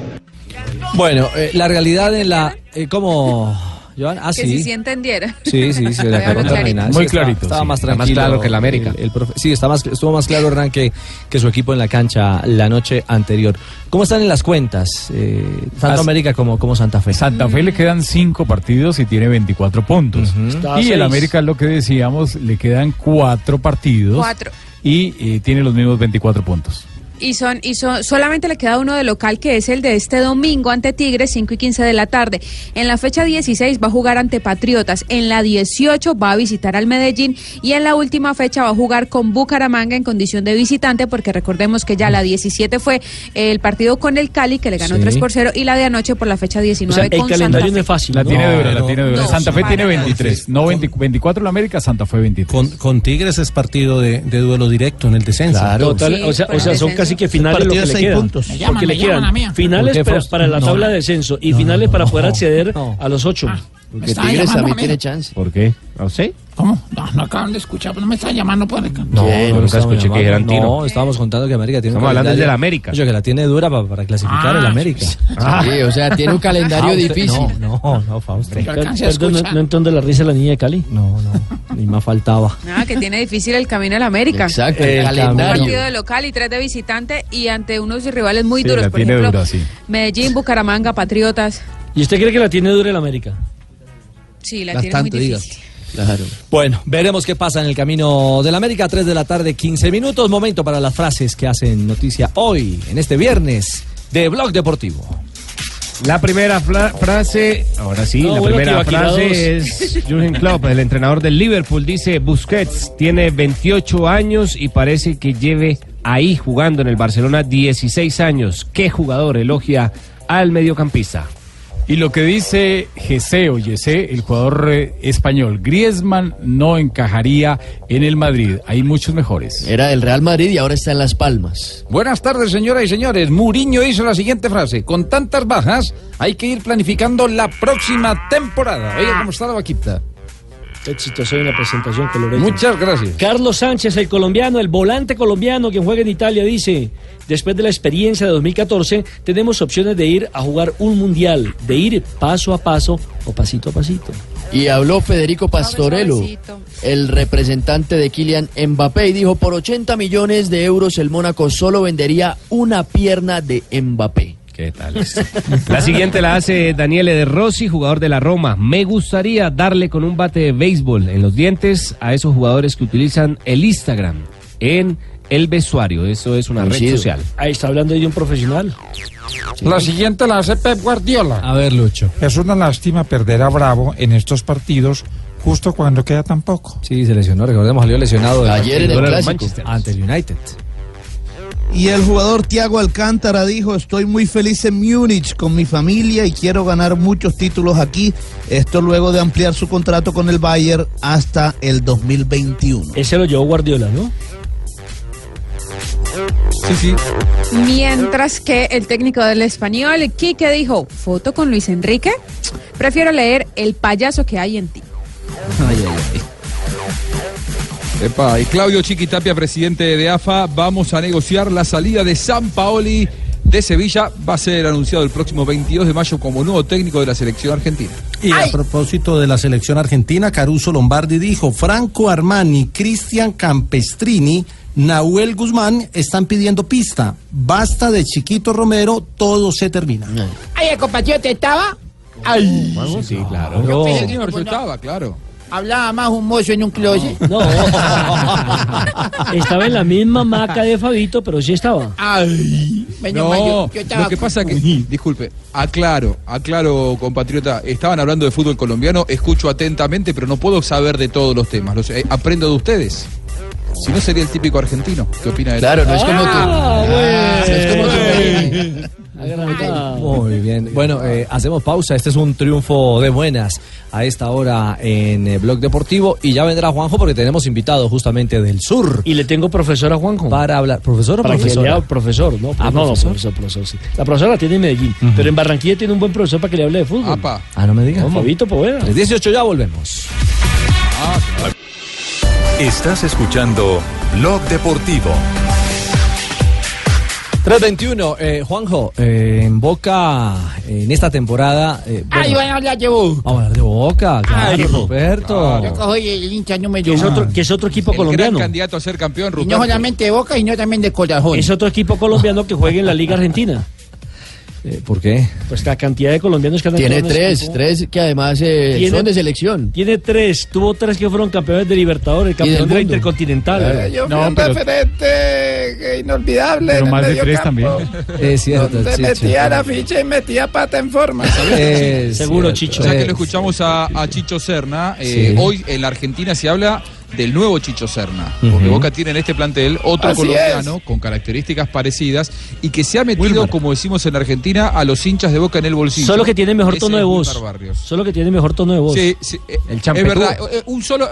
Speaker 9: Bueno, eh, la realidad en la... eh, ¿Cómo, Joan? Ah,
Speaker 12: que
Speaker 9: sí.
Speaker 12: si sí entendiera.
Speaker 9: Sí, sí, sí, la
Speaker 12: Muy
Speaker 9: pregunta
Speaker 12: clarito.
Speaker 9: final.
Speaker 19: Muy
Speaker 9: Sí, estaba-
Speaker 19: clarito,
Speaker 9: Estaba
Speaker 19: sí.
Speaker 9: más
Speaker 19: Está más
Speaker 9: tranquilo.
Speaker 19: claro que el América.
Speaker 9: el profe- sí, está más, estuvo más claro Hernán que, que su equipo en la cancha la noche anterior. ¿Cómo están en las cuentas? Eh, tanto
Speaker 15: As-
Speaker 9: América como, como Santa Fe.
Speaker 15: Santa Fe le quedan cinco partidos y tiene 24 puntos. Y el. América, lo que decíamos, le quedan cuatro partidos.
Speaker 12: Cuatro.
Speaker 15: Y eh, tiene los mismos 24 puntos.
Speaker 12: Y son, y son, solamente le queda uno de local que es el de este domingo ante Tigres, 5 y 15 de la tarde. En la fecha 16 va a jugar ante Patriotas. En la 18 va a visitar al Medellín. Y en la última fecha va a jugar con Bucaramanga en condición de visitante, porque recordemos que ya la 17 fue el partido con el Cali, que le ganó
Speaker 7: Sí.
Speaker 12: 3 por 0, y la de anoche por la fecha 19
Speaker 7: O sea, el
Speaker 12: con
Speaker 7: calendario
Speaker 12: Santa
Speaker 7: no es fácil.
Speaker 15: La
Speaker 7: ¿no?
Speaker 15: tiene dura, la
Speaker 11: no,
Speaker 15: tiene dura.
Speaker 11: no,
Speaker 15: Santa Fe tiene
Speaker 11: no,
Speaker 15: 23. No 20 24 el América, Santa Fe 23.
Speaker 11: Con, con Tigres es partido de, de duelo directo en el descenso.
Speaker 7: Total, o sea, o sea, son casi que finales lo que le quedan.
Speaker 11: Me
Speaker 7: Porque le quedan finales
Speaker 11: ¿Por qué,
Speaker 7: para, para la tabla de descenso y finales para poder acceder a los ocho.
Speaker 13: Porque Tigres también tiene chance.
Speaker 19: ¿Por qué? ¿A usted?
Speaker 10: ¿Cómo? No, no acaban de escuchar, pero no me están llamando por acá.
Speaker 9: No,
Speaker 19: nunca
Speaker 9: estamos
Speaker 19: escuché que dijeran tiro.
Speaker 9: No, estábamos contando que América tiene un
Speaker 19: Estamos hablando
Speaker 9: calendario-
Speaker 19: del América.
Speaker 9: Oye, que la tiene dura pa- para, clasificar
Speaker 10: Ah,
Speaker 9: el América.
Speaker 13: Sí, o sea, tiene un calendario
Speaker 9: Fausto,
Speaker 13: difícil.
Speaker 9: No, no, no, Fausto.
Speaker 7: Perdón, no, no entiendo la risa de la niña de Cali.
Speaker 9: No, no, ni más faltaba.
Speaker 12: Ah, que tiene difícil el camino al América.
Speaker 13: Exacto,
Speaker 9: El
Speaker 13: el
Speaker 12: Un
Speaker 13: calendario.
Speaker 12: partido de local y tres de visitante y ante unos rivales muy
Speaker 15: Sí,
Speaker 12: duros,
Speaker 15: la
Speaker 12: por
Speaker 15: tiene
Speaker 12: ejemplo,
Speaker 15: dura, sí.
Speaker 12: Medellín, Bucaramanga, Patriotas.
Speaker 7: ¿Y usted cree que la tiene dura el América?
Speaker 12: Sí, la
Speaker 9: Bastante,
Speaker 12: tiene muy difícil.
Speaker 13: Claro.
Speaker 9: Bueno, veremos qué pasa en el camino del América. 3 de la tarde, 15 minutos. Momento para las frases que hacen noticia hoy, en este viernes, de Blog Deportivo.
Speaker 19: La primera frase, ahora sí,
Speaker 7: No,
Speaker 19: la
Speaker 7: bueno,
Speaker 19: primera frase es Jürgen Klopp, el entrenador del Liverpool, dice Busquets tiene 28 años y parece que lleve ahí jugando en el Barcelona 16 años. ¿Qué jugador elogia al mediocampista?
Speaker 15: Y lo que dice Gese o Yese, el jugador eh, español, Griezmann no encajaría en el Madrid. Hay muchos mejores.
Speaker 13: Era del Real Madrid y ahora está en Las Palmas.
Speaker 16: Buenas tardes, señoras y señores. Muriño hizo la siguiente frase. Con tantas bajas, hay que ir planificando la próxima temporada. Oiga cómo está la vaquita.
Speaker 7: Exitoso en la presentación coloreta.
Speaker 16: Muchas gracias.
Speaker 7: Carlos Sánchez, el colombiano, el volante colombiano que juega en Italia, dice, después de la experiencia de 2014, tenemos opciones de ir a jugar un mundial, de ir paso a paso o pasito a pasito.
Speaker 13: Y habló Federico Pastorello, el representante de Kylian Mbappé, y dijo, por 80 millones de euros el Mónaco solo vendería una pierna de Mbappé.
Speaker 19: ¿Qué tal? La siguiente la hace Daniele De Rossi, jugador de la Roma. Me gustaría darle con un bate de béisbol en los dientes a esos jugadores que utilizan el Instagram en el vestuario. Eso es una red social.
Speaker 7: Ahí está hablando de un profesional.
Speaker 16: La siguiente la hace Pep Guardiola.
Speaker 9: A ver, Lucho.
Speaker 30: Es una lástima perder a Bravo en estos partidos justo cuando queda tan poco.
Speaker 9: Sí, se lesionó. Recordemos, salió lesionado del
Speaker 13: Ayer en el Clásico.
Speaker 9: Manchester ante el United.
Speaker 18: Y el jugador Thiago Alcántara dijo, estoy muy feliz en Múnich con mi familia y quiero ganar muchos títulos aquí. Esto luego de ampliar su contrato con el Bayern hasta el 2021.
Speaker 7: Ese lo llevó Guardiola, ¿no?
Speaker 9: Sí, sí.
Speaker 12: Mientras que el técnico del español, Quique, dijo, ¿foto con Luis Enrique? Prefiero leer El payaso que hay en ti.
Speaker 31: Epa, y Claudio Chiquitapia, presidente de AFA, vamos a negociar la salida de San Paoli de Sevilla. Va a ser anunciado el próximo 22 de mayo como nuevo técnico de la selección argentina.
Speaker 11: Y a propósito de la selección argentina, Caruso Lombardi dijo, Franco Armani, Cristian Campestrini, Nahuel Guzmán están pidiendo pista. Basta de Chiquito Romero, todo se termina.
Speaker 24: Ay, el compatriota estaba.
Speaker 19: Sí, claro.
Speaker 31: Yo pensé que no resultaba, claro.
Speaker 24: Hablaba más un mozo en un closet.
Speaker 7: No. estaba en la misma maca de Fabito, pero sí estaba.
Speaker 24: Ay. Menos
Speaker 31: No,
Speaker 24: mal, yo- yo estaba
Speaker 31: lo que pasa que, disculpe, aclaro, aclaro, compatriota, estaban hablando de fútbol colombiano, escucho atentamente, pero no puedo saber de todos los temas, los, eh, aprendo de ustedes. Si no sería el típico argentino, ¿qué opina de
Speaker 13: Claro, no es como tú.
Speaker 7: Ah,
Speaker 13: No es como tú.
Speaker 9: Muy bien. Bueno, eh, hacemos pausa. Este es un triunfo de buenas a esta hora en eh, Blog Deportivo. Y ya vendrá Juanjo porque tenemos invitado justamente del sur.
Speaker 7: Y le tengo profesor a Juanjo.
Speaker 9: Para hablar. ¿Profesor o
Speaker 7: Para que
Speaker 9: profesora?
Speaker 7: lea profesor, ¿no?
Speaker 9: Ah,
Speaker 7: no, no,
Speaker 9: profesor.
Speaker 7: profesor, profesor, sí. La profesora la tiene en Medellín, pero en Barranquilla tiene un buen profesor para que le hable de fútbol.
Speaker 9: Ah, no me digas.
Speaker 7: No, Fabito Poveda.
Speaker 9: 18 ya volvemos.
Speaker 25: Estás escuchando Blog Deportivo.
Speaker 9: 321, eh, Juanjo, eh, en Boca, en esta temporada. eh,
Speaker 24: Ay,
Speaker 9: bueno,
Speaker 24: van a hablar de vos.
Speaker 9: vamos a hablar de Boca, claro,
Speaker 24: Ay,
Speaker 9: Roberto.
Speaker 24: Yo cojo el hincha número
Speaker 7: Que es
Speaker 24: uno.
Speaker 7: otro, que es otro equipo
Speaker 31: El
Speaker 7: colombiano.
Speaker 31: gran candidato a ser campeón,
Speaker 24: Y no solamente de Boca, sino también de Corazón.
Speaker 7: Es otro equipo colombiano que juega en la Liga Argentina.
Speaker 9: Eh, ¿Por qué?
Speaker 7: Pues la cantidad de colombianos que han
Speaker 13: Tiene tres, tres que además eh,
Speaker 7: Tiene-
Speaker 13: son de selección.
Speaker 7: Tiene tres, tuvo tres que fueron campeones de Libertadores,
Speaker 13: del
Speaker 7: campeón de la. Intercontinental.
Speaker 13: Eh,
Speaker 24: Yo fui
Speaker 15: No,
Speaker 24: un
Speaker 15: pero-
Speaker 24: referente eh, inolvidable
Speaker 15: Pero
Speaker 24: en
Speaker 15: más
Speaker 24: el
Speaker 15: de tres también.
Speaker 9: Es cierto,
Speaker 24: Donde
Speaker 9: Chicho.
Speaker 24: metía la ficha y metía pata en forma.
Speaker 7: Seguro,
Speaker 9: cierto,
Speaker 7: Chicho.
Speaker 31: Ya que
Speaker 9: es
Speaker 31: lo escuchamos a, a Chicho Serna, eh,
Speaker 9: Sí.
Speaker 31: hoy en la Argentina se habla del nuevo Chicho Serna, porque. Boca tiene en este plantel otro
Speaker 24: Así
Speaker 31: colombiano con características parecidas y que se ha metido, como decimos en Argentina, a los hinchas de Boca en el bolsillo.
Speaker 7: Solo que tiene mejor tono de voz. Solo que tiene mejor tono de voz.
Speaker 31: Sí, sí, eh,
Speaker 15: El
Speaker 31: es verdad. eh, Un solo,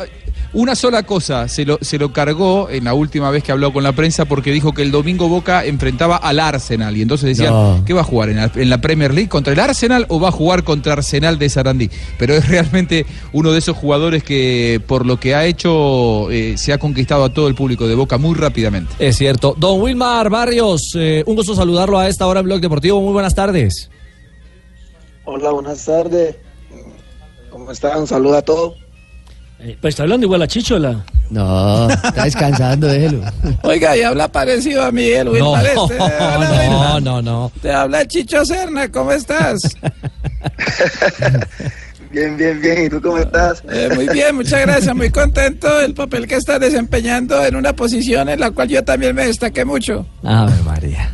Speaker 31: una sola cosa se lo, se lo cargó en la última vez que habló con la prensa porque dijo que el domingo Boca enfrentaba al Arsenal y entonces decían,
Speaker 9: No.
Speaker 31: ¿qué va a jugar en la, en la Premier League contra el Arsenal o va a jugar contra Arsenal de Sarandí? Pero es realmente uno de esos jugadores que por lo que ha hecho eh, se ha conquistado a todo el público de Boca muy rápidamente.
Speaker 9: Es cierto. Don Wilmar Barrios, eh, un gusto saludarlo a esta hora en Blog Deportivo. Muy buenas tardes.
Speaker 32: Hola, buenas tardes. ¿Cómo están? Un saludo a todos.
Speaker 7: Eh, pues está hablando igual a Chichola.
Speaker 13: No, está descansando, déjelo.
Speaker 24: Oiga, y habla parecido a Miguel
Speaker 9: No,
Speaker 24: Wilmar este. Hola,
Speaker 9: no, no, no.
Speaker 24: Te habla Chicho Serna, ¿cómo estás?
Speaker 32: Bien, bien, bien. ¿Y tú cómo estás?
Speaker 24: Eh, muy bien, muchas gracias, muy contento del papel que estás desempeñando en una posición en la cual yo también me destaqué mucho.
Speaker 9: Ave María.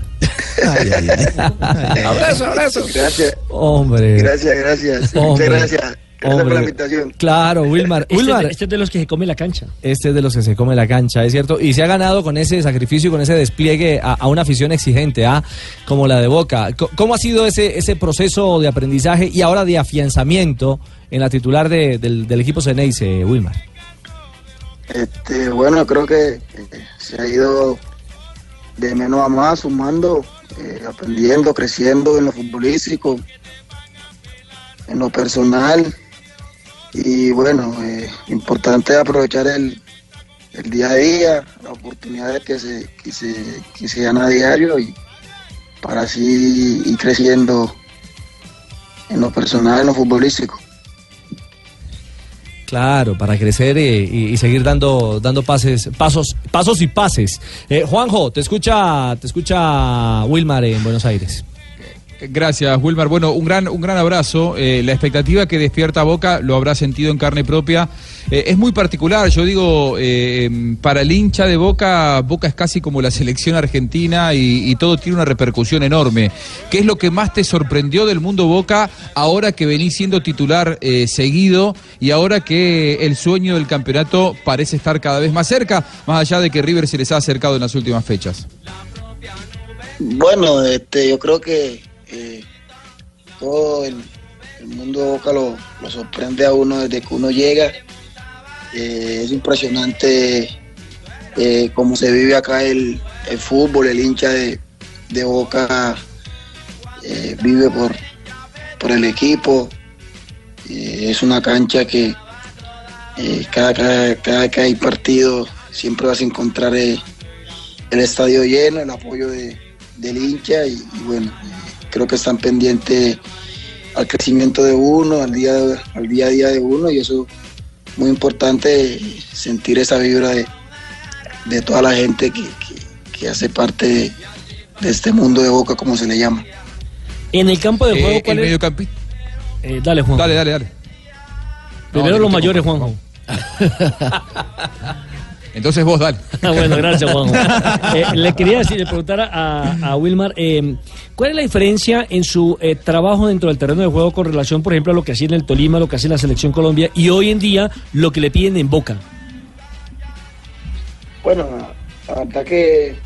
Speaker 24: Abrazo, abrazo.
Speaker 32: Gracias.
Speaker 9: Hombre.
Speaker 32: Gracias, gracias.
Speaker 9: Hombre.
Speaker 32: Muchas gracias. Gracias por
Speaker 9: Hombre.
Speaker 32: la invitación.
Speaker 9: Claro, Wilmar.
Speaker 7: Este,
Speaker 9: Wilmar,
Speaker 7: es de- este es de los que se come la cancha.
Speaker 9: este es de los que se come la cancha, es cierto. Y se ha ganado con ese sacrificio y con ese despliegue a, a una afición exigente, ¿ah? como la de Boca. ¿Cómo ha sido ese, ese proceso de aprendizaje y ahora de afianzamiento en la titular de- del, del equipo Ceneice, Wilmar?
Speaker 32: Este, bueno, creo que eh, se ha ido de menos a más, sumando, eh, aprendiendo, creciendo en lo futbolístico, en lo personal. Y bueno, eh, importante aprovechar el, el día a día, las oportunidades que se, que se, que se dan a diario y para así ir creciendo en lo personal, en lo futbolístico.
Speaker 9: Claro, para crecer y, y- y seguir dando, dando pases, pasos, pasos y pases. Eh, Juanjo, te escucha, te escucha Wilmar en Buenos Aires.
Speaker 31: Gracias, Wilmar. Bueno, un gran, un gran abrazo. Eh, la expectativa que despierta Boca lo habrá sentido en carne propia. Eh, es muy particular, yo digo, eh, para el hincha de Boca, Boca es casi como la selección argentina y, y todo tiene una repercusión enorme. ¿Qué es lo que más te sorprendió del mundo Boca ahora que venís siendo titular eh, seguido y ahora que el sueño del campeonato parece estar cada vez más cerca, más allá de que River se les ha acercado en las últimas fechas?
Speaker 32: Bueno, este, yo creo que eh, todo el, mundo de Boca lo, sorprende a uno desde que uno llega. Eh, es impresionante eh, cómo se vive acá el, fútbol, el hincha de, Boca eh, vive por, por el equipo. Es una cancha que cada, cada, cada que hay partido siempre vas a encontrar el estadio lleno, el apoyo de, del hincha y, bueno, creo que están pendientes al crecimiento de uno, al día, al día a día de uno y eso es muy importante eh, sentir esa vibra de, de toda la gente que, que- que hace parte de, de este mundo de Boca, como se le llama.
Speaker 7: En el campo de
Speaker 31: Eh,
Speaker 7: juego,
Speaker 31: el
Speaker 7: ¿cuál es?
Speaker 31: mediocampista.
Speaker 7: Eh, dale, Juan.
Speaker 31: Dale, dale, dale.
Speaker 7: Primero
Speaker 31: No,
Speaker 7: los mayores,
Speaker 31: pongo,
Speaker 7: Juanjo.
Speaker 31: Entonces vos, dale.
Speaker 7: Ah, bueno, gracias, Juanjo. Eh, le quería decir, le preguntar a, a Wilmar, eh, ¿cuál es la diferencia en su eh, trabajo dentro del terreno de juego con relación, por ejemplo, a lo que hacía en el Tolima, lo que hacía en la Selección Colombia y hoy en día lo que le piden en Boca?
Speaker 32: Bueno, la verdad que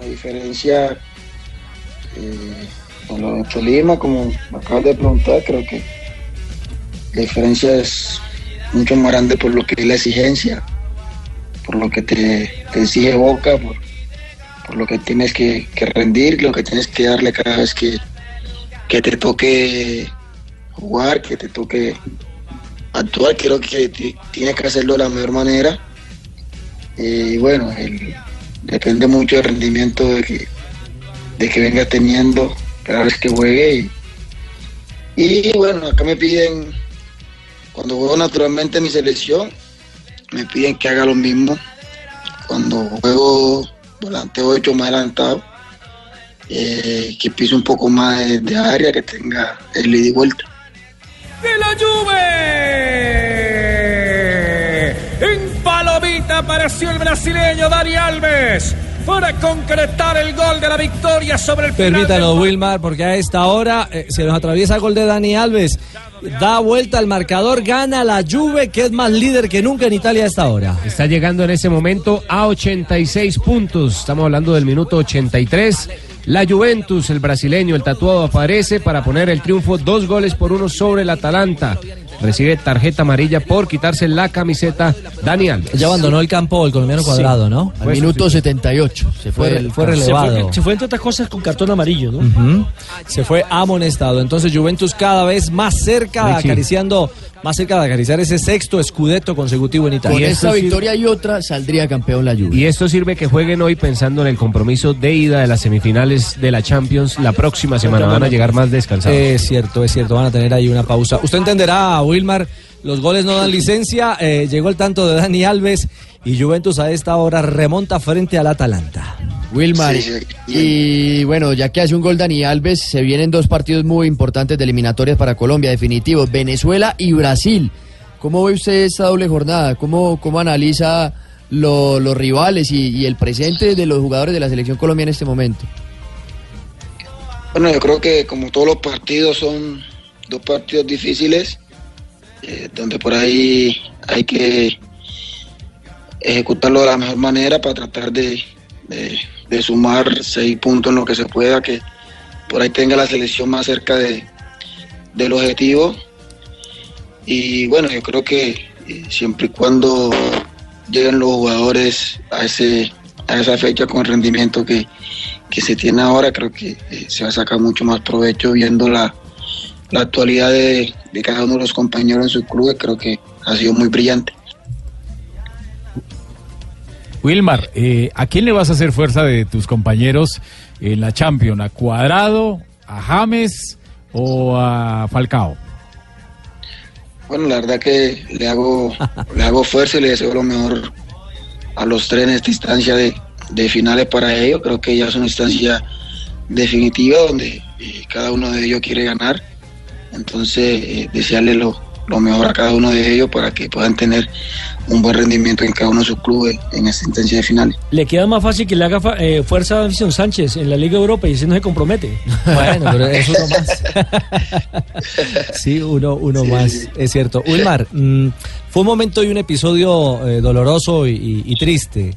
Speaker 32: a diferencia eh, de lo de Tolima, como me acabas de preguntar, creo que la diferencia es mucho más grande por lo que es la exigencia, por lo que te, te exige Boca, por, lo que tienes que, rendir, lo que tienes que darle cada vez que, que te toque jugar, que te toque actuar. Creo que ti- tienes que hacerlo de la mejor manera. Eh, Y bueno, depende mucho del rendimiento de que, de que venga teniendo cada vez que juegue. Y, bueno, acá me piden, cuando juego naturalmente en mi selección, me piden que haga lo mismo. Cuando juego volante 8 más adelantado, eh, que pise un poco más de, de área, que tenga el ida y vuelta.
Speaker 16: de la Juve. En palomita apareció el brasileño Dani Alves para concretar el gol de la victoria sobre el final
Speaker 9: Permítanos, Wilmar, porque a esta hora eh, se nos atraviesa el gol de Dani Alves. Da vuelta al marcador, gana la Juve, que es más líder que nunca en Italia a esta hora.
Speaker 19: Está llegando en ese momento a 86 puntos. Estamos hablando del minuto 83. La Juventus, el brasileño, el tatuado, aparece para poner el triunfo dos goles por uno sobre el Atalanta. Recibe tarjeta amarilla por quitarse la camiseta Dani Alves.
Speaker 9: Ya abandonó el campo el colombiano
Speaker 19: Sí.
Speaker 9: cuadrado, ¿no?
Speaker 19: Al minuto
Speaker 13: 78. Se
Speaker 9: fue,
Speaker 13: fue-
Speaker 9: fue
Speaker 7: Se
Speaker 9: relevado.
Speaker 7: fue, se fue entre otras cosas con cartón amarillo, ¿no?
Speaker 9: Se fue amonestado. Entonces Juventus cada vez más cerca,
Speaker 19: Richie.
Speaker 9: acariciando, más cerca de acariciar ese sexto escudeto consecutivo en Italia.
Speaker 13: Con esta victoria y otra saldría campeón la Juve.
Speaker 19: Y esto sirve que jueguen hoy pensando en el compromiso de ida de las semifinales de la Champions la próxima semana. Van a llegar más descansados.
Speaker 9: Es cierto, es cierto, van a tener ahí una pausa. Usted entenderá, Wilmar, los goles no dan licencia. eh, llegó el tanto de Dani Alves y Juventus a esta hora remonta frente al Atalanta.
Speaker 13: Wilmar.
Speaker 32: Sí, sí.
Speaker 13: Y bueno, ya que hace un gol Dani Alves, se vienen dos partidos muy importantes de eliminatorias para Colombia, definitivos, Venezuela y Brasil. ¿Cómo ve usted esta doble jornada? ¿Cómo, cómo analiza lo- los rivales y, y el presente de los jugadores de la selección colombiana en este momento?
Speaker 32: Bueno, yo creo que como todos los partidos son dos partidos difíciles, eh, donde por ahí hay que ejecutarlo de la mejor manera para tratar de, de- de sumar seis puntos en lo que se pueda, que por ahí tenga la selección más cerca de, del objetivo. Y bueno, yo creo que eh, siempre y cuando lleguen los jugadores a, ese, a esa fecha con el rendimiento que, que se tiene ahora, creo que eh, se va a sacar mucho más provecho viendo la, la actualidad de, de cada uno de los compañeros en sus clubes, creo que ha sido muy brillante.
Speaker 15: Wilmar, eh, ¿a quién le vas a hacer fuerza de tus compañeros en la Champions? ¿A Cuadrado, a James o a Falcao?
Speaker 32: Bueno, la verdad que le hago, le hago fuerza y le deseo lo mejor a los tres en esta instancia de, de finales para ellos. Creo que ya es una instancia definitiva donde eh, cada uno de ellos quiere ganar. Entonces, eh, desearle lo, lo mejor a cada uno de ellos para que puedan tener un buen rendimiento en cada uno de sus clubes en esta instancia de finales.
Speaker 7: Le queda más fácil que le haga eh, fuerza a Davison Sánchez en la Liga Europa y ese no se compromete.
Speaker 9: Bueno, pero es uno más. Sí, uno, uno más, es cierto. Wilmar, mm, fue un momento y un episodio eh, doloroso y, y- y triste.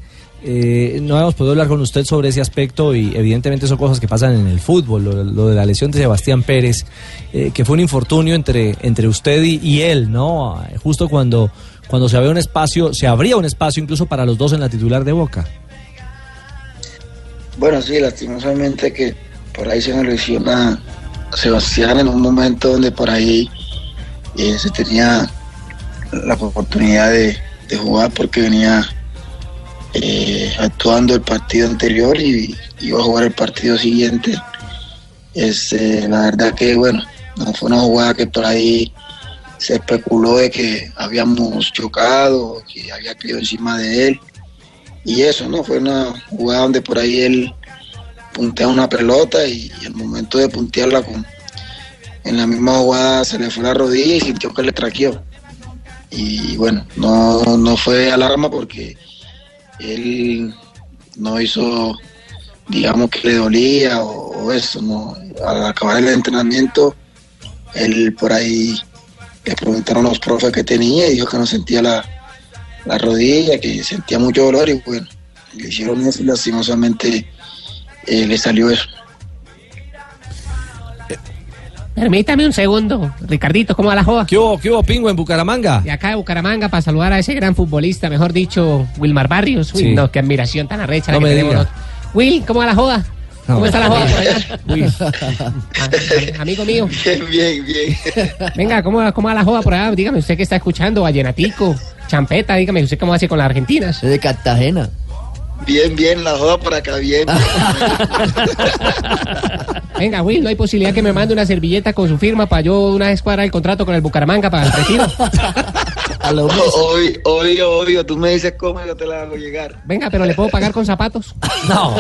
Speaker 9: Eh, no hemos podido hablar con usted sobre ese aspecto y evidentemente son cosas que pasan en el fútbol, lo, de la lesión de Sebastián Pérez, eh, que fue un infortunio entre, entre usted y, él, ¿no? Eh, Justo cuando, cuando se había un espacio, se abría un espacio incluso para los dos en la titular de Boca.
Speaker 32: Bueno, sí, lastimosamente que por ahí se nos lesiona Sebastián en un momento donde por ahí eh, se tenía la oportunidad de jugar porque venía eh, actuando el partido anterior y iba a jugar el partido siguiente. Este, la verdad que, bueno, no fue una jugada que por ahí se especuló de que habíamos chocado, que había caído encima de él. Y eso, ¿no? Fue una jugada donde por ahí él puntea una pelota y, y al momento de puntearla con, en la misma jugada se le fue la rodilla y sintió que le traqueó. y bueno, no, no fue alarma porque él no hizo, digamos que le dolía o, eso, no. Al acabar el entrenamiento, él por ahí le preguntaron los profes que tenía y dijo que no sentía la, la rodilla, que sentía mucho dolor y bueno, le hicieron eso y lastimosamente eh, le salió eso.
Speaker 33: Permítame un segundo. Ricardito, ¿cómo va la joda?
Speaker 9: ¿Qué hubo, qué hubo, Pingo, en Bucaramanga?
Speaker 33: De acá de Bucaramanga para saludar a ese gran futbolista, mejor dicho, Wilmar Barrios. Uy,
Speaker 9: Sí.
Speaker 33: no, qué admiración tan arrecha
Speaker 9: No
Speaker 33: la que
Speaker 9: me
Speaker 33: tenemos. Will, ¿cómo va la joda? ¿Cómo está la joda por allá? Uy. Ah, Amigo mío.
Speaker 32: Bien, bien, bien.
Speaker 33: Venga, ¿cómo, va- ¿cómo va la joda por allá? Dígame, usted que está escuchando, Vallenatico, Champeta, dígame, ¿usted cómo hace con las argentinas?
Speaker 13: de Cartagena.
Speaker 32: Bien, bien, la joda por acá, bien.
Speaker 33: Venga, Will, ¿no hay posibilidad que me mande una servilleta con su firma para yo una vez cuadrar el contrato con el Bucaramanga para el retiro?
Speaker 32: Obvio, obvio, obvio, tú me dices cómo y yo te la hago llegar.
Speaker 33: Venga, pero ¿le puedo pagar con zapatos?
Speaker 9: No.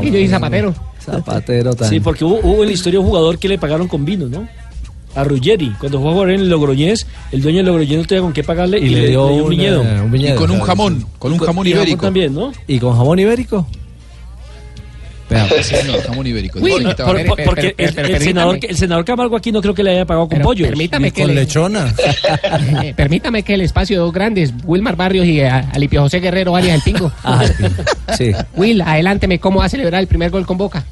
Speaker 33: Que yo soy zapatero.
Speaker 9: Zapatero tan.
Speaker 7: Sí, porque hubo, hubo en la historia un jugador que le pagaron con vino, ¿no? A Ruggeri, cuando jugó a jugar en el Logroñés, el dueño del Logroñés no tenía con qué pagarle y, le, dio un,
Speaker 9: un,
Speaker 7: viñedo.
Speaker 9: eh, un viñedo.
Speaker 31: Y con un jamón, con un jamón
Speaker 7: Y jamón
Speaker 31: ibérico.
Speaker 7: también, ¿no?
Speaker 9: ¿Y con jamón ibérico?
Speaker 31: Sí, no, jamón ibérico.
Speaker 7: Uy, por- por- porque el, el senador, el senador Camargo aquí no creo que le haya pagado con
Speaker 33: Pero
Speaker 7: pollo.
Speaker 33: permítame que le- Eh, permítame que el espacio de dos grandes, Wilmar Barrios y eh, Alipio José Guerrero, alias El Pingo.
Speaker 9: Sí.
Speaker 33: Will, adelánteme, ¿cómo va a celebrar el primer gol con Boca?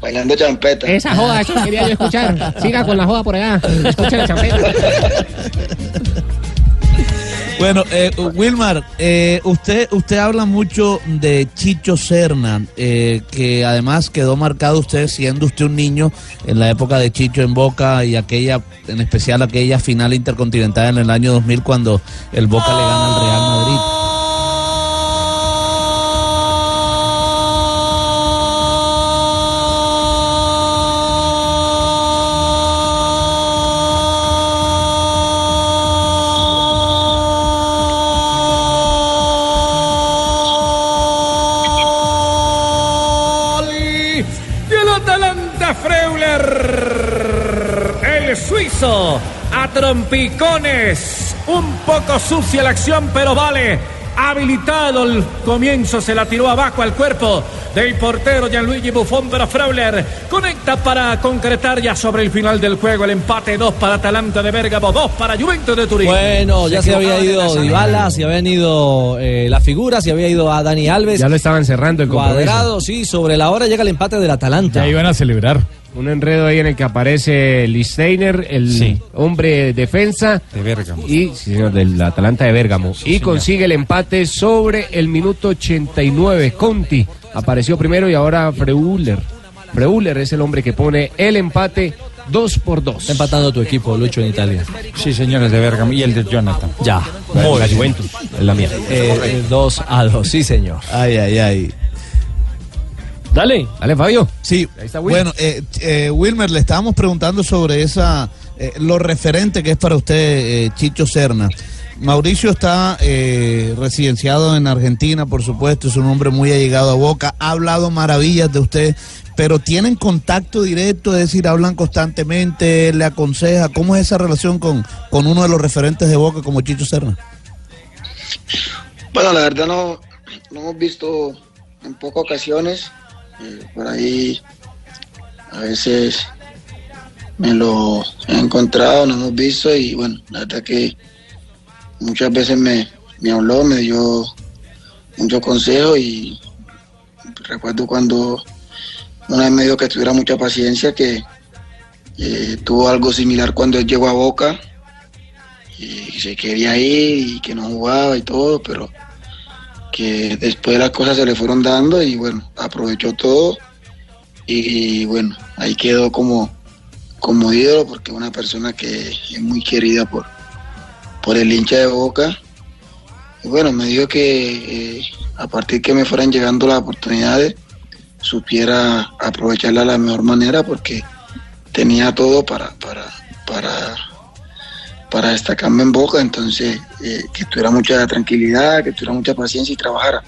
Speaker 32: Bailando champeta.
Speaker 33: Esa joda, eso quería yo escuchar. Siga con la joda por allá. Escucha la champeta.
Speaker 18: Bueno, eh, Wilmar, eh, usted, usted habla mucho de Chicho Serna, eh, que además quedó marcado usted siendo usted un niño en la época de Chicho en Boca y aquella, en especial aquella final intercontinental en el año 2000 cuando el Boca le gana al Real Madrid.
Speaker 16: A trompicones. Un poco sucia la acción, pero vale. Habilitado el comienzo, se la tiró abajo al cuerpo del portero Gianluigi Buffon, pero Freuler conecta para concretar ya sobre el final del juego el empate 2 para Atalanta de Bérgamo, 2 para Juventus de Turín.
Speaker 9: Bueno, ya se había ido. Dybala, se habían ido eh, las figuras, se había ido a Dani Alves.
Speaker 19: Ya lo estaban cerrando el compromiso.
Speaker 9: Cuadrado, sí, sobre la hora llega el empate del Atalanta.
Speaker 15: Ya iban a celebrar.
Speaker 19: Un enredo ahí en el que aparece Listeiner, el hombre defensa.
Speaker 30: De Bérgamo.
Speaker 19: Y, sí, señor, del Atalanta de Bérgamo. y consigue el empate sobre el minuto 89. Conti apareció primero y ahora Freuler. Freuler es el hombre que pone el empate 2 por 2.
Speaker 9: Está empatando tu equipo, Lucho, en Italia.
Speaker 30: Sí, señores, de Bérgamo. Y el de Jonathan.
Speaker 9: Ya.
Speaker 19: Muy la Juventus, es la mía.
Speaker 9: 2 a 2, sí, señor.
Speaker 18: Ay, ay, ay.
Speaker 7: Dale.
Speaker 19: Dale, Fabio.
Speaker 18: Sí,
Speaker 19: Ahí está Will.
Speaker 18: bueno, eh, eh, Wilmer, le estábamos preguntando sobre esa, eh, lo referente que es para usted eh, Chicho Serna. Mauricio está eh, residenciado en Argentina, por supuesto, es un hombre muy allegado a Boca, ha hablado maravillas de usted, pero tienen contacto directo, es decir, hablan constantemente, le aconseja, ¿cómo es esa relación con, con uno de los referentes de Boca como Chicho Serna?
Speaker 32: Bueno, la verdad no, no hemos visto en pocas ocasiones. Por ahí a veces me lo he encontrado, no hemos visto y bueno, la verdad que muchas veces me, me habló, me dio mucho consejo y recuerdo cuando una vez me dijo que tuviera mucha paciencia, que eh, tuvo algo similar cuando él llegó a Boca y se quería ir y que no jugaba y todo, pero que después las cosas se le fueron dando y bueno, aprovechó todo y, bueno, ahí quedó como, como ídolo porque una persona que es muy querida por, por el hincha de Boca. Y bueno, me dijo que eh, a partir que me fueran llegando las oportunidades, supiera aprovecharla de la mejor manera porque tenía todo para, para, para, para destacarme en Boca, entonces eh, que tuviera mucha tranquilidad, que tuviera mucha paciencia y trabajara.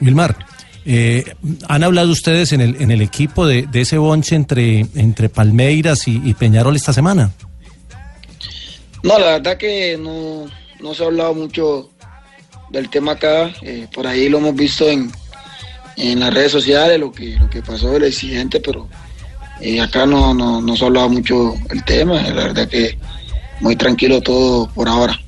Speaker 11: Wilmar, eh, ¿han hablado ustedes en el, en el equipo de, de ese bonche entre, entre Palmeiras y, y Peñarol esta semana?
Speaker 32: No, la verdad que no, no se ha hablado mucho del tema acá. eh, por ahí lo hemos visto en, en las redes sociales, lo que, lo que pasó del accidente, pero eh, acá no, no, no se ha hablado mucho el tema. La verdad que muy tranquilo todo por ahora.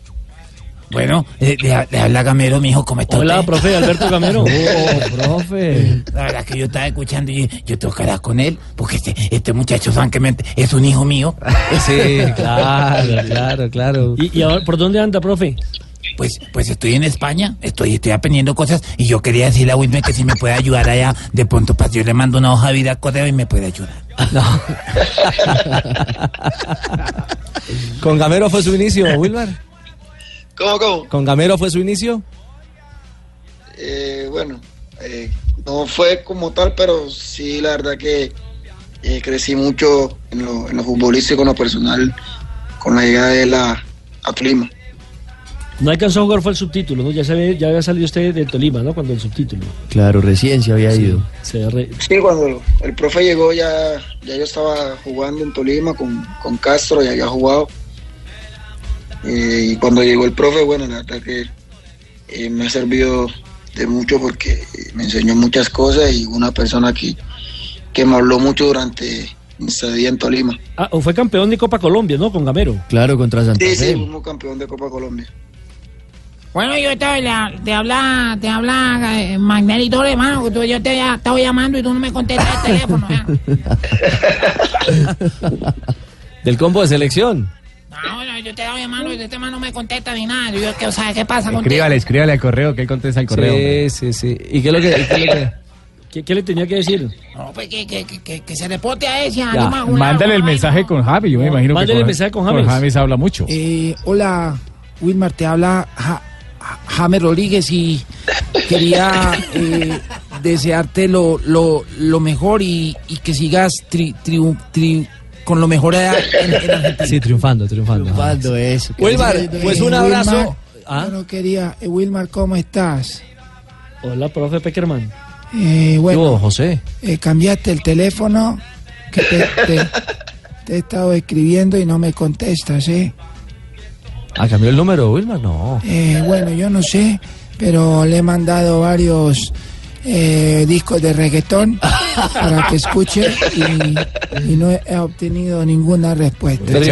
Speaker 10: Bueno, eh, le, le habla Gamero, mijo, ¿cómo está
Speaker 7: Hola,
Speaker 10: usted?
Speaker 7: profe Alberto Gamero.
Speaker 10: Oh, profe. La verdad que yo estaba escuchando y yo hablar con él, porque este, este muchacho francamente es un hijo mío.
Speaker 9: Sí, claro, claro, claro.
Speaker 7: ¿Y, y ahora por dónde anda, profe?
Speaker 10: Pues, pues estoy en España, estoy, estoy aprendiendo cosas y yo quería decirle a Wilmer que si me puede ayudar allá, de pronto pues yo le mando una hoja de vida al correo y me puede ayudar.
Speaker 9: ¿Con Gamero fue su inicio, Wilmar?
Speaker 32: ¿Cómo, cómo?
Speaker 9: ¿Con Gamero fue su inicio?
Speaker 32: Eh, bueno, eh, no fue como tal, pero sí, la verdad que eh, crecí mucho en lo, en lo futbolístico, en lo personal, con la llegada de la a Tolima.
Speaker 7: No alcanzó a jugar, fue el subtítulo, ¿no? Ya, se había, ya había salido usted del Tolima, ¿no? Cuando el subtítulo.
Speaker 13: Claro, recién se había ido.
Speaker 7: Se re-
Speaker 32: Sí, cuando el profe llegó ya, ya yo estaba jugando en Tolima con, con Castro, ya había jugado. Eh, y cuando llegó el profe, bueno, la verdad que eh, me ha servido de mucho porque me enseñó muchas cosas y una persona que, que me habló mucho durante mi estadía en Tolima.
Speaker 7: Ah, o fue campeón de Copa Colombia, ¿no? Con Gamero.
Speaker 13: Claro, contra Santa
Speaker 32: Sí, sí, fuimos campeón de Copa Colombia.
Speaker 10: Bueno, yo te, habla- te habla, te habla eh, Magnelito, hermano, que tú- yo te ya- estaba llamando y tú no me contestas el teléfono. ya.
Speaker 9: Del combo de selección.
Speaker 10: No, bueno, yo te estaba llamando y este man no me contesta ni nada. Yo, ¿qué, o sea, ¿qué pasa contigo?
Speaker 19: Escríbale, escríbale al correo, que él contesta al correo. hombre.
Speaker 9: Sí, sí, sí. ¿Y qué es lo que.? qué lo que-
Speaker 7: ¿Qué, qué le tenía que decir?
Speaker 10: No, pues que, que, que, que, que se reporte a ese.
Speaker 19: Ya,
Speaker 10: anima
Speaker 19: Mándale el mensaje con Javi, yo me imagino
Speaker 7: Mándale
Speaker 19: que
Speaker 7: el
Speaker 19: con,
Speaker 7: mensaje con James.
Speaker 19: James habla mucho.
Speaker 24: Eh, hola, Wilmar, te habla Ja- James Rodríguez y quería eh, desearte lo, lo, lo mejor y, y que sigas tri- triu- tri- con lo mejor en, en Argentina.
Speaker 9: Sí, triunfando, triunfando.
Speaker 13: Triunfando eso.
Speaker 9: Wilmar, pues un
Speaker 24: Eh,
Speaker 9: abrazo.
Speaker 24: Wilmar,
Speaker 9: Ah.
Speaker 24: Bueno, quería, eh, Wilmar, ¿cómo estás?
Speaker 7: Hola, profe Peckerman.
Speaker 24: Eh, bueno,
Speaker 9: Yo, José.
Speaker 24: eh, cambiaste el teléfono que te, te- te he estado escribiendo y no me contestas, ¿eh?
Speaker 9: Ah, cambió el número, Wilmar. No.
Speaker 24: Eh, bueno, yo no sé, pero le he mandado varios eh, discos de reggaetón para que escuche y, y no he obtenido ninguna respuesta.
Speaker 9: Eh,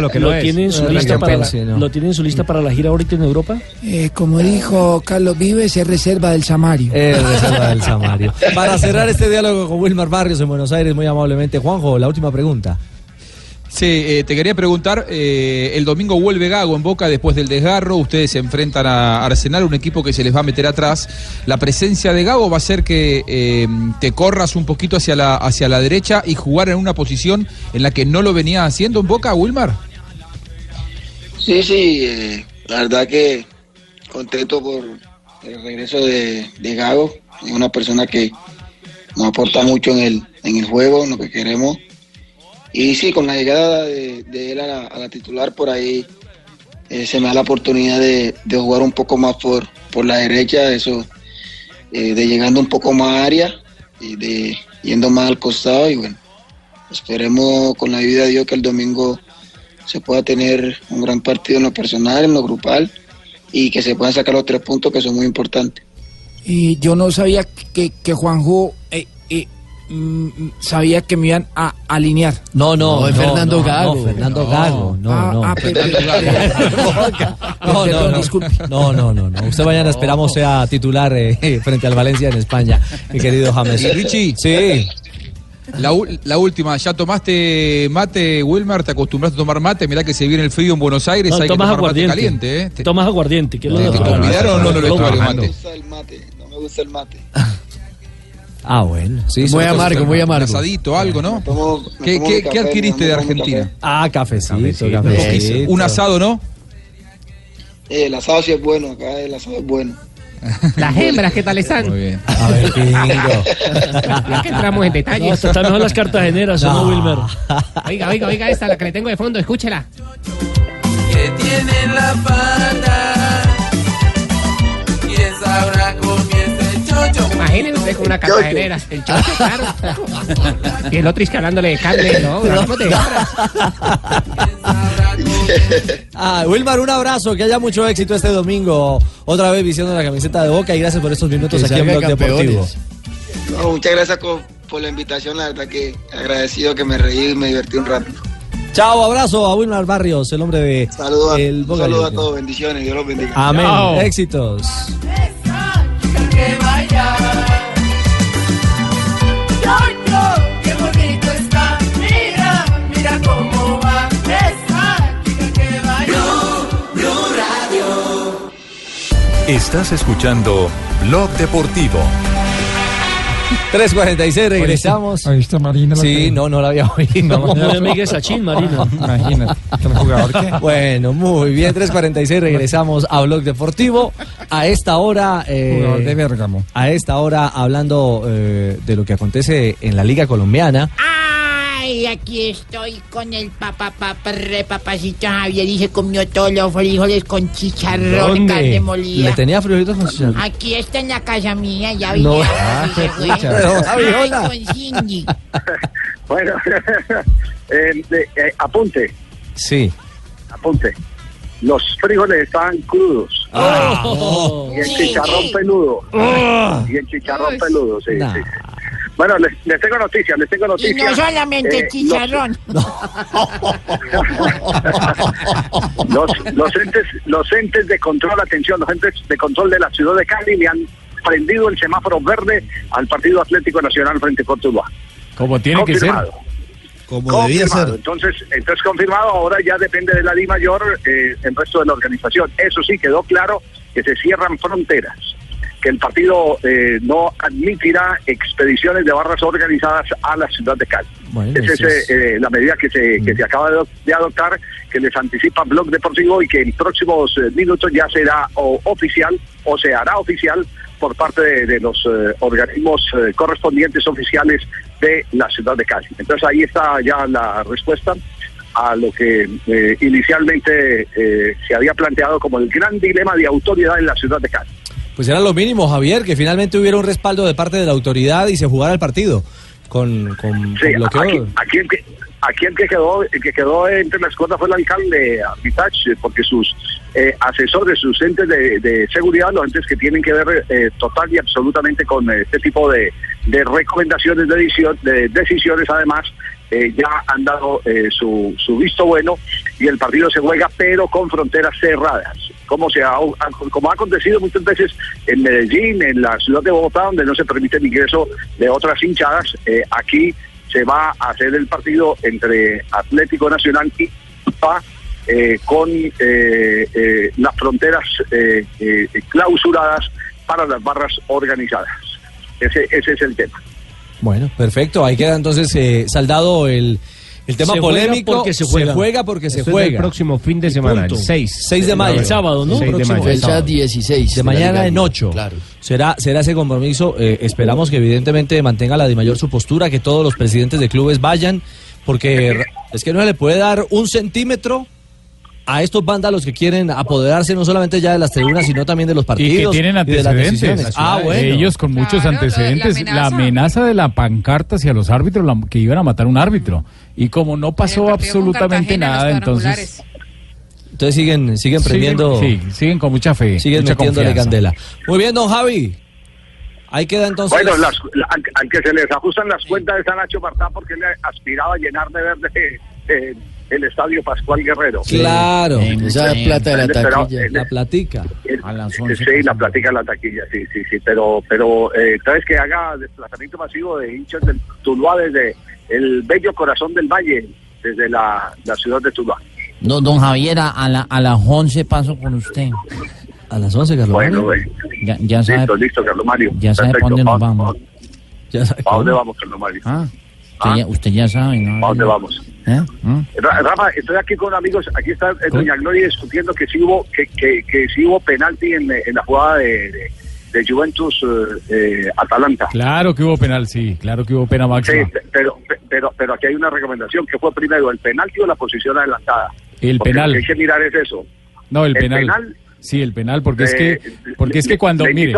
Speaker 19: lo que no es.
Speaker 7: tiene en su lista para la,
Speaker 9: sí, no.
Speaker 7: ¿Lo tiene en su lista para la gira ahorita en Europa?
Speaker 24: Eh, como dijo Carlos Vives, es reserva del Samario.
Speaker 9: Eh, reserva del Samario. Para cerrar este diálogo con Wilmar Barrios en Buenos Aires, muy amablemente, Juanjo, la última pregunta.
Speaker 31: Sí, eh, te quería preguntar, eh, el domingo vuelve Gago en Boca después del desgarro, ustedes se enfrentan a Arsenal, un equipo que se les va a meter atrás. La presencia de Gago va a hacer que eh, te corras un poquito hacia la, hacia la derecha y jugar en una posición en la que no lo venía haciendo en Boca, Wilmar.
Speaker 32: Sí, sí, eh, la verdad que contento por el regreso de, de Gago, es una persona que nos aporta mucho en el, en el juego, en lo que queremos. Y sí, con la llegada de, de él a la, titular por ahí eh, se me da la oportunidad de, de jugar un poco más por, por la derecha, eso eh, de llegando un poco más a área y de yendo más al costado y bueno, esperemos con la ayuda de Dios que el domingo se pueda tener un gran partido en lo personal, en lo grupal y que se puedan sacar los tres puntos que son muy importantes.
Speaker 24: Y yo no sabía que, que Juanjo eh, sabía que me iban a alinear.
Speaker 9: No, no,
Speaker 13: No, es Fernando Gago.
Speaker 9: No, Fernando Gago, no,
Speaker 24: Ah,
Speaker 9: no.
Speaker 24: ah, pe-
Speaker 9: No, no, no.
Speaker 24: disculpe.
Speaker 9: No, no, no, no. Usted mañana esperamos sea titular eh, frente al Valencia en España, mi querido James.
Speaker 31: Richie.
Speaker 9: Sí.
Speaker 31: La, última, ¿ya tomaste mate, Wilmar? ¿Te acostumbraste a tomar mate? Mirá que se viene el frío en Buenos Aires,
Speaker 7: No,
Speaker 31: hay que
Speaker 7: tomas
Speaker 31: tomar mate
Speaker 7: aguardiente.
Speaker 31: caliente, ¿eh?
Speaker 7: Tomas aguardiente. ¿qué lo
Speaker 31: ¿Te, convidaron o no en el vestuario
Speaker 32: No me
Speaker 31: mate?
Speaker 32: gusta el mate, no me gusta el mate.
Speaker 9: Ah, bueno. Sí,
Speaker 13: Muy amargo, muy amargo.
Speaker 31: asadito, algo, ¿no?
Speaker 32: Tomo-
Speaker 31: ¿Qué, adquiriste de Argentina?
Speaker 9: Ah, cafecito,
Speaker 19: Cafecito,
Speaker 9: cafecito.
Speaker 31: Un asado, ¿no?
Speaker 32: Eh, el asado sí es bueno, acá el asado es bueno.
Speaker 33: Las hembras, ¿qué tal están?
Speaker 31: Muy bien.
Speaker 9: A ver, pingo.
Speaker 33: Que entramos en
Speaker 7: No,
Speaker 33: detalles.
Speaker 7: hasta están mejor las cartageneras, ¿o no, Wilmer?
Speaker 33: Oiga, oiga, oiga, esta, la que le tengo de fondo, escúchela.
Speaker 34: que tiene la pata. Chocho.
Speaker 33: Imagínese usted con una cartagenera. El choque, claro. Y el otro es que hablándole de carne, no, hablamos de.
Speaker 9: Ah, Wilmar, un abrazo, que haya mucho éxito este domingo. Otra vez vistiendo la camiseta de Boca y gracias por estos minutos
Speaker 13: Que
Speaker 9: aquí en Blog Deportivo.
Speaker 32: No, muchas gracias por la invitación, la verdad que agradecido que me reí y me divertí un rato.
Speaker 9: Chao, abrazo a Wilmar Barrios, el hombre de
Speaker 32: Saludos,
Speaker 9: el
Speaker 32: un
Speaker 9: Boca
Speaker 32: saludo a
Speaker 9: Juniors.
Speaker 32: todos, bendiciones, Dios los bendiga.
Speaker 9: Amén. Éxitos.
Speaker 25: Estás escuchando Blog Deportivo.
Speaker 9: 3.46, regresamos.
Speaker 30: Ahí está Marina.
Speaker 9: Sí,
Speaker 30: que-
Speaker 9: no, no la había oído.
Speaker 30: No,
Speaker 7: No, Miguel Sachin, Marina.
Speaker 30: Imagínate. ¿El jugador qué?
Speaker 9: Bueno, muy bien, 3.46, regresamos a Blog Deportivo. A esta hora... eh,
Speaker 30: Jugador de Bérgamo.
Speaker 9: a esta hora, hablando eh, de lo que acontece en la Liga Colombiana,
Speaker 10: Ay, aquí estoy con el papá, papá, re papacito Javier y se comió todos los frijoles con chicharrón, carne molida.
Speaker 9: le tenía frijolitos con chicharrón.
Speaker 10: Aquí está en la casa mía, ya
Speaker 9: No.
Speaker 10: vine.
Speaker 9: Ah,
Speaker 10: se fue. Ay, con Cindy.
Speaker 35: Bueno, eh, eh, apunte,
Speaker 9: Sí.
Speaker 35: apunte. Los frijoles estaban crudos.
Speaker 9: Ah.
Speaker 35: Y el chicharrón peludo. Y el chicharrón peludo, sí, sí. Bueno, les, les tengo noticias, les tengo
Speaker 10: Y
Speaker 35: noticias.
Speaker 10: no solamente
Speaker 35: Eh,
Speaker 10: chicharrón.
Speaker 35: los, los entes los entes de control, atención, los entes de control de la ciudad de Cali le han prendido el semáforo verde al Partido Atlético Nacional frente a Cortuluá.
Speaker 15: Como tiene que ser.
Speaker 35: Confirmado.
Speaker 18: Como debía
Speaker 35: Confirmado.
Speaker 18: ser.
Speaker 35: Entonces, entonces confirmado, ahora ya depende de la Di Mayor eh, el resto de la organización. Eso sí, quedó claro que se cierran fronteras, que el partido eh, no admitirá expediciones de barras organizadas a la ciudad de Cali.
Speaker 9: Bueno,
Speaker 35: Esa es eh, la medida que se, que se acaba de, ado- de adoptar, que les anticipa Blog Deportivo y que en próximos eh, minutos ya será o oficial o se hará oficial por parte de, de los eh, organismos correspondientes oficiales de la ciudad de Cali. Entonces ahí está ya la respuesta a lo que inicialmente se había planteado como el gran dilema de autoridad en la ciudad de Cali.
Speaker 9: Pues era lo mínimo, Javier, que finalmente hubiera un respaldo de parte de la autoridad y se jugara el partido con, con,
Speaker 35: Sí,
Speaker 9: con bloqueo.
Speaker 35: aquí, aquí el que, aquí el que quedó, el que quedó entre las cuerdas fue el alcalde Armitach, eh, porque sus eh, asesores, sus entes de, de seguridad, los entes que tienen que ver eh, total y absolutamente con eh, este tipo de, de recomendaciones de decisiones, además, eh, ya han dado eh, su, su visto bueno y el partido se juega, pero con fronteras cerradas. Como, se ha, como ha acontecido muchas veces en Medellín, en la ciudad de Bogotá, donde no se permite el ingreso de otras hinchadas, eh, aquí se va a hacer el partido entre Atlético Nacional y UPA, eh, con eh, eh, las fronteras eh, clausuradas para las barras organizadas. Ese, ese es el tema.
Speaker 9: Bueno, perfecto. Ahí queda entonces saldado el, el tema
Speaker 7: Se
Speaker 9: polémico.
Speaker 7: porque se juega.
Speaker 9: porque se
Speaker 19: Esto es
Speaker 9: juega.
Speaker 19: del próximo fin de semana, el 6.
Speaker 9: 6 de mayo.
Speaker 7: El sábado, ¿no?
Speaker 19: 6 de mayo.
Speaker 9: el
Speaker 13: Fecha
Speaker 9: sábado.
Speaker 13: 16.
Speaker 9: De mañana en
Speaker 13: Uno,
Speaker 9: 8.
Speaker 13: Claro.
Speaker 9: Será, será ese compromiso. eh, esperamos que evidentemente mantenga la de mayor su postura, que todos los presidentes de clubes vayan, porque es que no se le puede dar un centímetro a estos vándalos que quieren apoderarse no solamente ya de las tribunas, sino también de los
Speaker 15: Y que
Speaker 9: partidos.
Speaker 15: tienen
Speaker 9: y de las
Speaker 15: antecedentes.
Speaker 9: decisiones. Ah, bueno.
Speaker 15: Ellos con muchos
Speaker 12: Claro, lo de la
Speaker 15: antecedentes. La
Speaker 12: amenaza.
Speaker 15: amenaza de la pancarta hacia los árbitros la- que iban a matar a un árbitro. Y como no pasó absolutamente nada, entonces.
Speaker 9: Entonces siguen, siguen prendiendo.
Speaker 15: Siguen, sí, siguen con mucha fe.
Speaker 9: siguen
Speaker 15: mucha
Speaker 9: metiéndole
Speaker 15: confianza.
Speaker 9: candela. Muy bien, don Javi. Ahí queda entonces.
Speaker 35: Bueno, las, la- al, que se les ajustan las cuentas de San Nacho Martán porque él aspiraba a llenar de verde eh, el estadio Pascual Guerrero.
Speaker 9: Claro.
Speaker 13: Esa plata de la taquilla.
Speaker 9: La platica.
Speaker 10: A las
Speaker 35: Sí,
Speaker 10: 11.
Speaker 35: Sí, la platica en la taquilla, sí, sí, sí, pero, pero eh, ¿sabes que haga desplazamiento masivo de hinchas del Tuluá desde el bello corazón del valle, desde la, la ciudad de Tuluá?
Speaker 10: No, don Javier, a, a la- a las 11 paso con usted.
Speaker 9: A las 11, Carlos.
Speaker 35: Bueno,
Speaker 9: Mario.
Speaker 10: Ya, ya sabe,
Speaker 35: Listo, listo, Carlos Mario.
Speaker 10: ya sabe para
Speaker 35: Perfecto.
Speaker 10: dónde nos
Speaker 35: ¿Pa-
Speaker 10: vamos.
Speaker 9: Ya sabe
Speaker 35: ¿Para dónde vamos, Carlos Mario?
Speaker 10: Ah, usted, ya, usted ya sabe, ¿no?
Speaker 35: ¿Para dónde vamos?
Speaker 10: ¿Eh? ¿Mm?
Speaker 35: Ra- Rafa, estoy aquí con amigos, aquí está eh, Doña Gloria discutiendo que sí hubo, que, que, que sí hubo penalti en, en la jugada de, de, de Juventus eh, eh, Atalanta.
Speaker 15: Claro que hubo penal, sí. Claro que hubo pena
Speaker 35: Sí,
Speaker 15: máxima.
Speaker 35: pero, pero, pero aquí hay una recomendación, que fue primero el penalti o la posición adelantada.
Speaker 15: El
Speaker 35: Porque
Speaker 15: penal.
Speaker 35: Lo que hay que mirar es eso.
Speaker 15: No, el,
Speaker 35: el
Speaker 15: penal.
Speaker 35: penal,
Speaker 15: Sí, el penal, porque es
Speaker 35: eh,
Speaker 15: que, porque es que cuando, mire,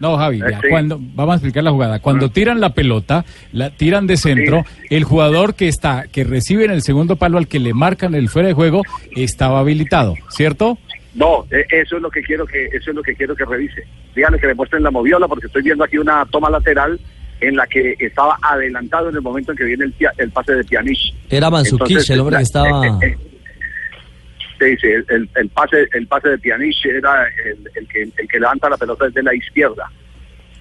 Speaker 15: No, Javi, ya,
Speaker 35: Sí.
Speaker 15: cuando, vamos a explicar la jugada. Cuando tiran la pelota, la tiran de centro, el jugador que está, que recibe en el segundo palo al que le marcan el fuera de juego, estaba habilitado, ¿cierto?
Speaker 35: No, eh, eso es lo que quiero que eso es lo que quiero que revise. Que le muestren la moviola porque estoy viendo aquí una toma lateral en la que estaba adelantado en el momento en que viene el, pase de Pjanic.
Speaker 9: Era
Speaker 35: Entonces,
Speaker 9: el hombre
Speaker 35: la-
Speaker 9: que estaba...
Speaker 35: eh, eh, eh, sí, el, el- pase el pase de Pjanic era el, el que el que levanta la pelota desde la izquierda.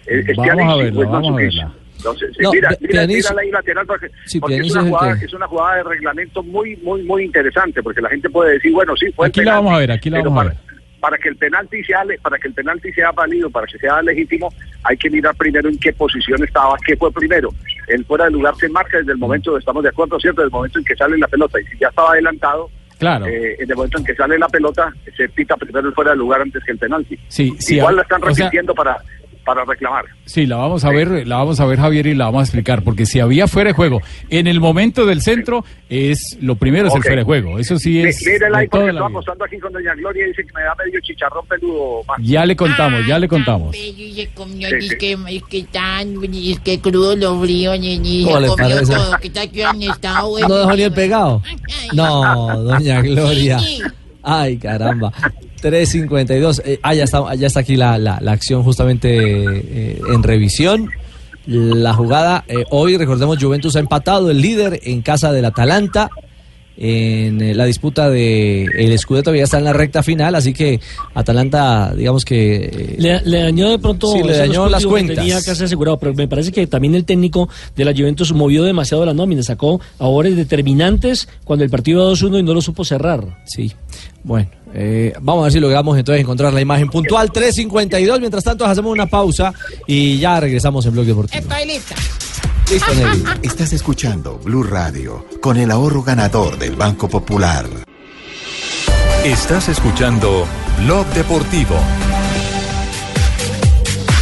Speaker 35: Es- es
Speaker 15: Vamos a verla,
Speaker 35: o es
Speaker 15: vamos a verla.
Speaker 35: Entonces,
Speaker 9: No,
Speaker 35: mira, mira, mírala ahí lateral porque,
Speaker 9: Sí,
Speaker 35: porque es una jugada,
Speaker 9: que-
Speaker 35: es una jugada de reglamento muy muy muy interesante porque la gente puede decir, bueno, sí, fue
Speaker 15: Aquí la vamos a ver, aquí la vamos a ver.
Speaker 35: Para que el penalti sea para que el penalti sea válido, para que sea legítimo, hay que mirar primero en qué posición estaba, qué fue primero. El fuera de lugar se marca desde el momento, estamos de acuerdo, ¿cierto? Desde el momento en que sale la pelota. Y si ya estaba adelantado,
Speaker 15: Claro.
Speaker 35: eh, en el momento en que sale la pelota, se pita primero el fuera de lugar antes que el penalti.
Speaker 15: Sí, sí.
Speaker 35: Igual la están
Speaker 15: sea,
Speaker 35: repitiendo para, para reclamar.
Speaker 15: Sí, la vamos a ver, la vamos a ver Javier y la vamos a explicar, porque si había fuera de juego en el momento del centro es lo primero es el fuera de juego, eso sí es
Speaker 35: Mírela ahí porque estoy apostando aquí con Doña Gloria y dice que me da medio chicharrón peludo. más.
Speaker 15: Ya le contamos, ya le contamos.
Speaker 10: Y se comió,
Speaker 35: Sí,
Speaker 10: es
Speaker 35: sí.
Speaker 10: que, es que tan, es que crudo lo frío, ni, todo, que está que han estado.
Speaker 9: No dejó ni el pegado. No, doña Gloria. Ay, caramba. 3.52. Eh, ah, ya está, ya está aquí la, la, la acción justamente eh, en revisión. La jugada, eh, hoy recordemos, Juventus ha empatado el líder en casa del Atalanta. En eh, la disputa de el Scudetto ya está en la recta final, así que Atalanta, digamos que
Speaker 7: Le, le dañó de pronto
Speaker 9: Sí, le dañó las
Speaker 7: puntos que
Speaker 9: cuentas.
Speaker 7: tenía casi asegurado, pero me parece que también el técnico de la Juventus movió demasiado la nómina, sacó a horas determinantes cuando el partido iba 2-1 y no lo supo cerrar.
Speaker 9: Sí. Bueno, eh, vamos a ver si logramos entonces encontrar la imagen puntual 3.52. Mientras tanto, hacemos una pausa y ya regresamos en Blog Deportivo.
Speaker 10: Estoy lista.
Speaker 9: Listo, Nelly.
Speaker 36: Estás escuchando Blue Radio con el ahorro ganador del Banco Popular.
Speaker 25: Estás escuchando Blog Deportivo.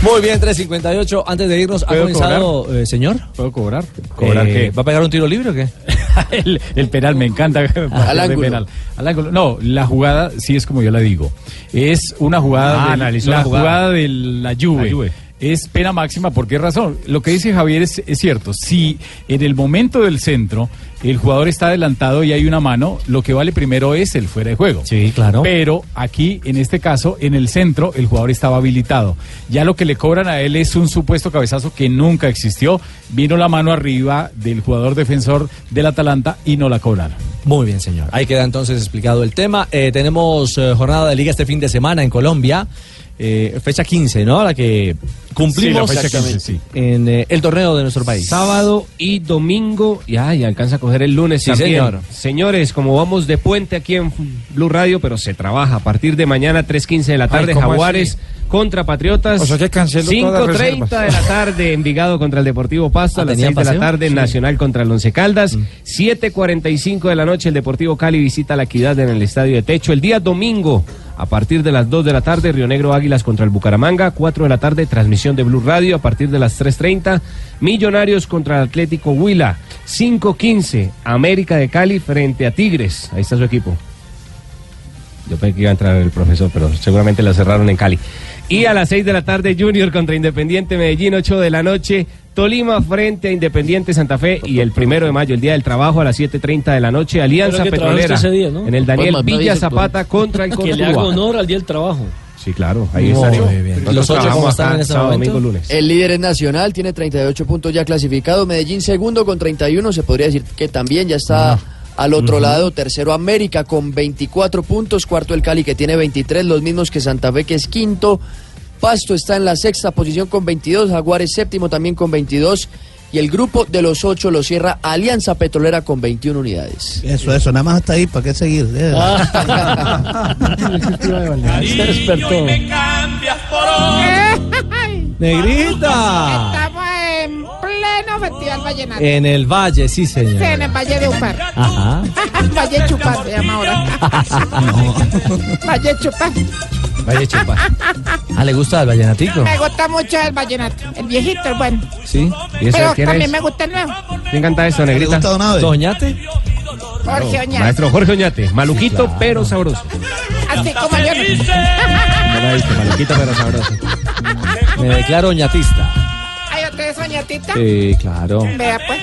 Speaker 9: Muy bien, 3.58. Antes de irnos, ¿ha
Speaker 15: ¿Puedo
Speaker 9: comenzado, eh, señor?
Speaker 15: ¿Puedo cobrar? ¿Cobrar
Speaker 9: Eh,
Speaker 15: qué?
Speaker 9: ¿Va a pegar un tiro libre o qué?
Speaker 15: el, el penal me encanta.
Speaker 9: Al ángulo.
Speaker 15: penal. Al ángulo. No, la jugada, sí es como yo la digo. Es una jugada,
Speaker 19: Ah,
Speaker 15: de, la
Speaker 19: la jugada.
Speaker 15: jugada de la Juve.
Speaker 19: La Juve.
Speaker 15: Es pena máxima, ¿por qué razón? Lo que dice Javier es, es cierto. Si en el momento del centro el jugador está adelantado y hay una mano, lo que vale primero es el fuera de juego.
Speaker 9: Sí, claro.
Speaker 15: Pero aquí, en este caso, en el centro, el jugador estaba habilitado. Ya lo que le cobran a él es un supuesto cabezazo que nunca existió. Vino la mano arriba del jugador defensor del Atalanta y no la cobraron.
Speaker 9: Muy bien, señor. Ahí queda entonces explicado el tema. Eh, tenemos eh, jornada de liga este fin de semana en Colombia. Eh, fecha 15, ¿no? La que cumplimos
Speaker 15: Sí, la fecha 15, sí.
Speaker 9: en eh, el torneo de nuestro país.
Speaker 19: Sábado y domingo, y ay, alcanza a coger el lunes
Speaker 9: Sí,
Speaker 19: también.
Speaker 9: señor.
Speaker 19: Señores, como vamos de puente aquí en Blue Radio, pero se trabaja a partir de mañana 3.15 de la tarde,
Speaker 30: Ay, ¿cómo
Speaker 19: Jaguares
Speaker 30: así?
Speaker 19: Contra Patriotas.
Speaker 30: O sea que cancelo todas las
Speaker 19: 5.30 de la tarde, Envigado contra el Deportivo Pasto.
Speaker 9: Ah,
Speaker 19: a las
Speaker 9: ¿tenían
Speaker 19: 6 de la tarde,
Speaker 9: Sí.
Speaker 19: Nacional contra el Once Caldas. 7.45 de la noche, el Deportivo Cali visita la Equidad en el Estadio de Techo. El día domingo, a partir de las 2 de la tarde, Río Negro Águilas contra el Bucaramanga. 4 de la tarde, transmisión de Blue Radio. A partir de las 3.30, Millonarios contra el Atlético Huila. 5.15, América de Cali frente a Tigres. Ahí está su equipo. Yo pensé que iba a entrar el profesor, pero seguramente la cerraron en Cali. Y a las 6 de la tarde, Junior contra Independiente Medellín, 8 de la noche, Tolima frente a Independiente Santa Fe. Y el primero de mayo, el día del trabajo, a las 7.30 de la noche, Alianza Petrolera.
Speaker 7: ese día, ¿no?
Speaker 19: En el Daniel
Speaker 7: Pues,
Speaker 19: Villa Zapata contra el
Speaker 7: Que le haga honor al Día del Trabajo.
Speaker 19: Sí, claro, ahí
Speaker 9: Muy
Speaker 19: estaremos.
Speaker 9: bien.
Speaker 19: Nosotros
Speaker 9: ¿Los ocho
Speaker 19: trabajamos
Speaker 9: están en este
Speaker 19: sábado,
Speaker 9: momento?
Speaker 19: domingo, lunes.
Speaker 13: El líder es Nacional, tiene 38 puntos ya clasificado. Medellín segundo con 31, se podría decir que también ya está al otro lado. Tercero América con 24 puntos. Cuarto el Cali que tiene 23, los mismos que Santa Fe que es quinto. Pasto está en la sexta posición con 22. Jaguares séptimo también con 22. Y el grupo de los ocho lo cierra Alianza Petrolera con 21 unidades.
Speaker 18: Eso, eso, nada más hasta ahí, ¿para qué seguir? Eh.
Speaker 7: Se despertó.
Speaker 9: Negrita.
Speaker 37: Estamos en pleno festival vallenato.
Speaker 9: En el Valle, sí,
Speaker 37: Sí, en
Speaker 9: señor.
Speaker 37: el Valle de Upar.
Speaker 9: Ajá.
Speaker 37: Valle Chupar se llama ahora. Valle Chupar.
Speaker 9: Valle Chupa. Ah, ¿le gusta el vallenatico?
Speaker 37: Me gusta mucho el vallenato. El viejito, el bueno.
Speaker 9: Sí.
Speaker 19: ¿Y eso
Speaker 37: Pero
Speaker 19: quién
Speaker 37: también
Speaker 19: es?
Speaker 37: me gusta el nuevo.
Speaker 19: ¿Quién canta eso, Negrita?
Speaker 9: ¿Doñate?
Speaker 37: Jorge Oñate.
Speaker 19: Maestro Jorge Oñate. Maluquito, pero sabroso.
Speaker 37: Así como yo.
Speaker 19: No la he visto, maluquito, pero sabroso.
Speaker 9: Me declaro ñatista. Sí, claro.
Speaker 37: Vea, pues.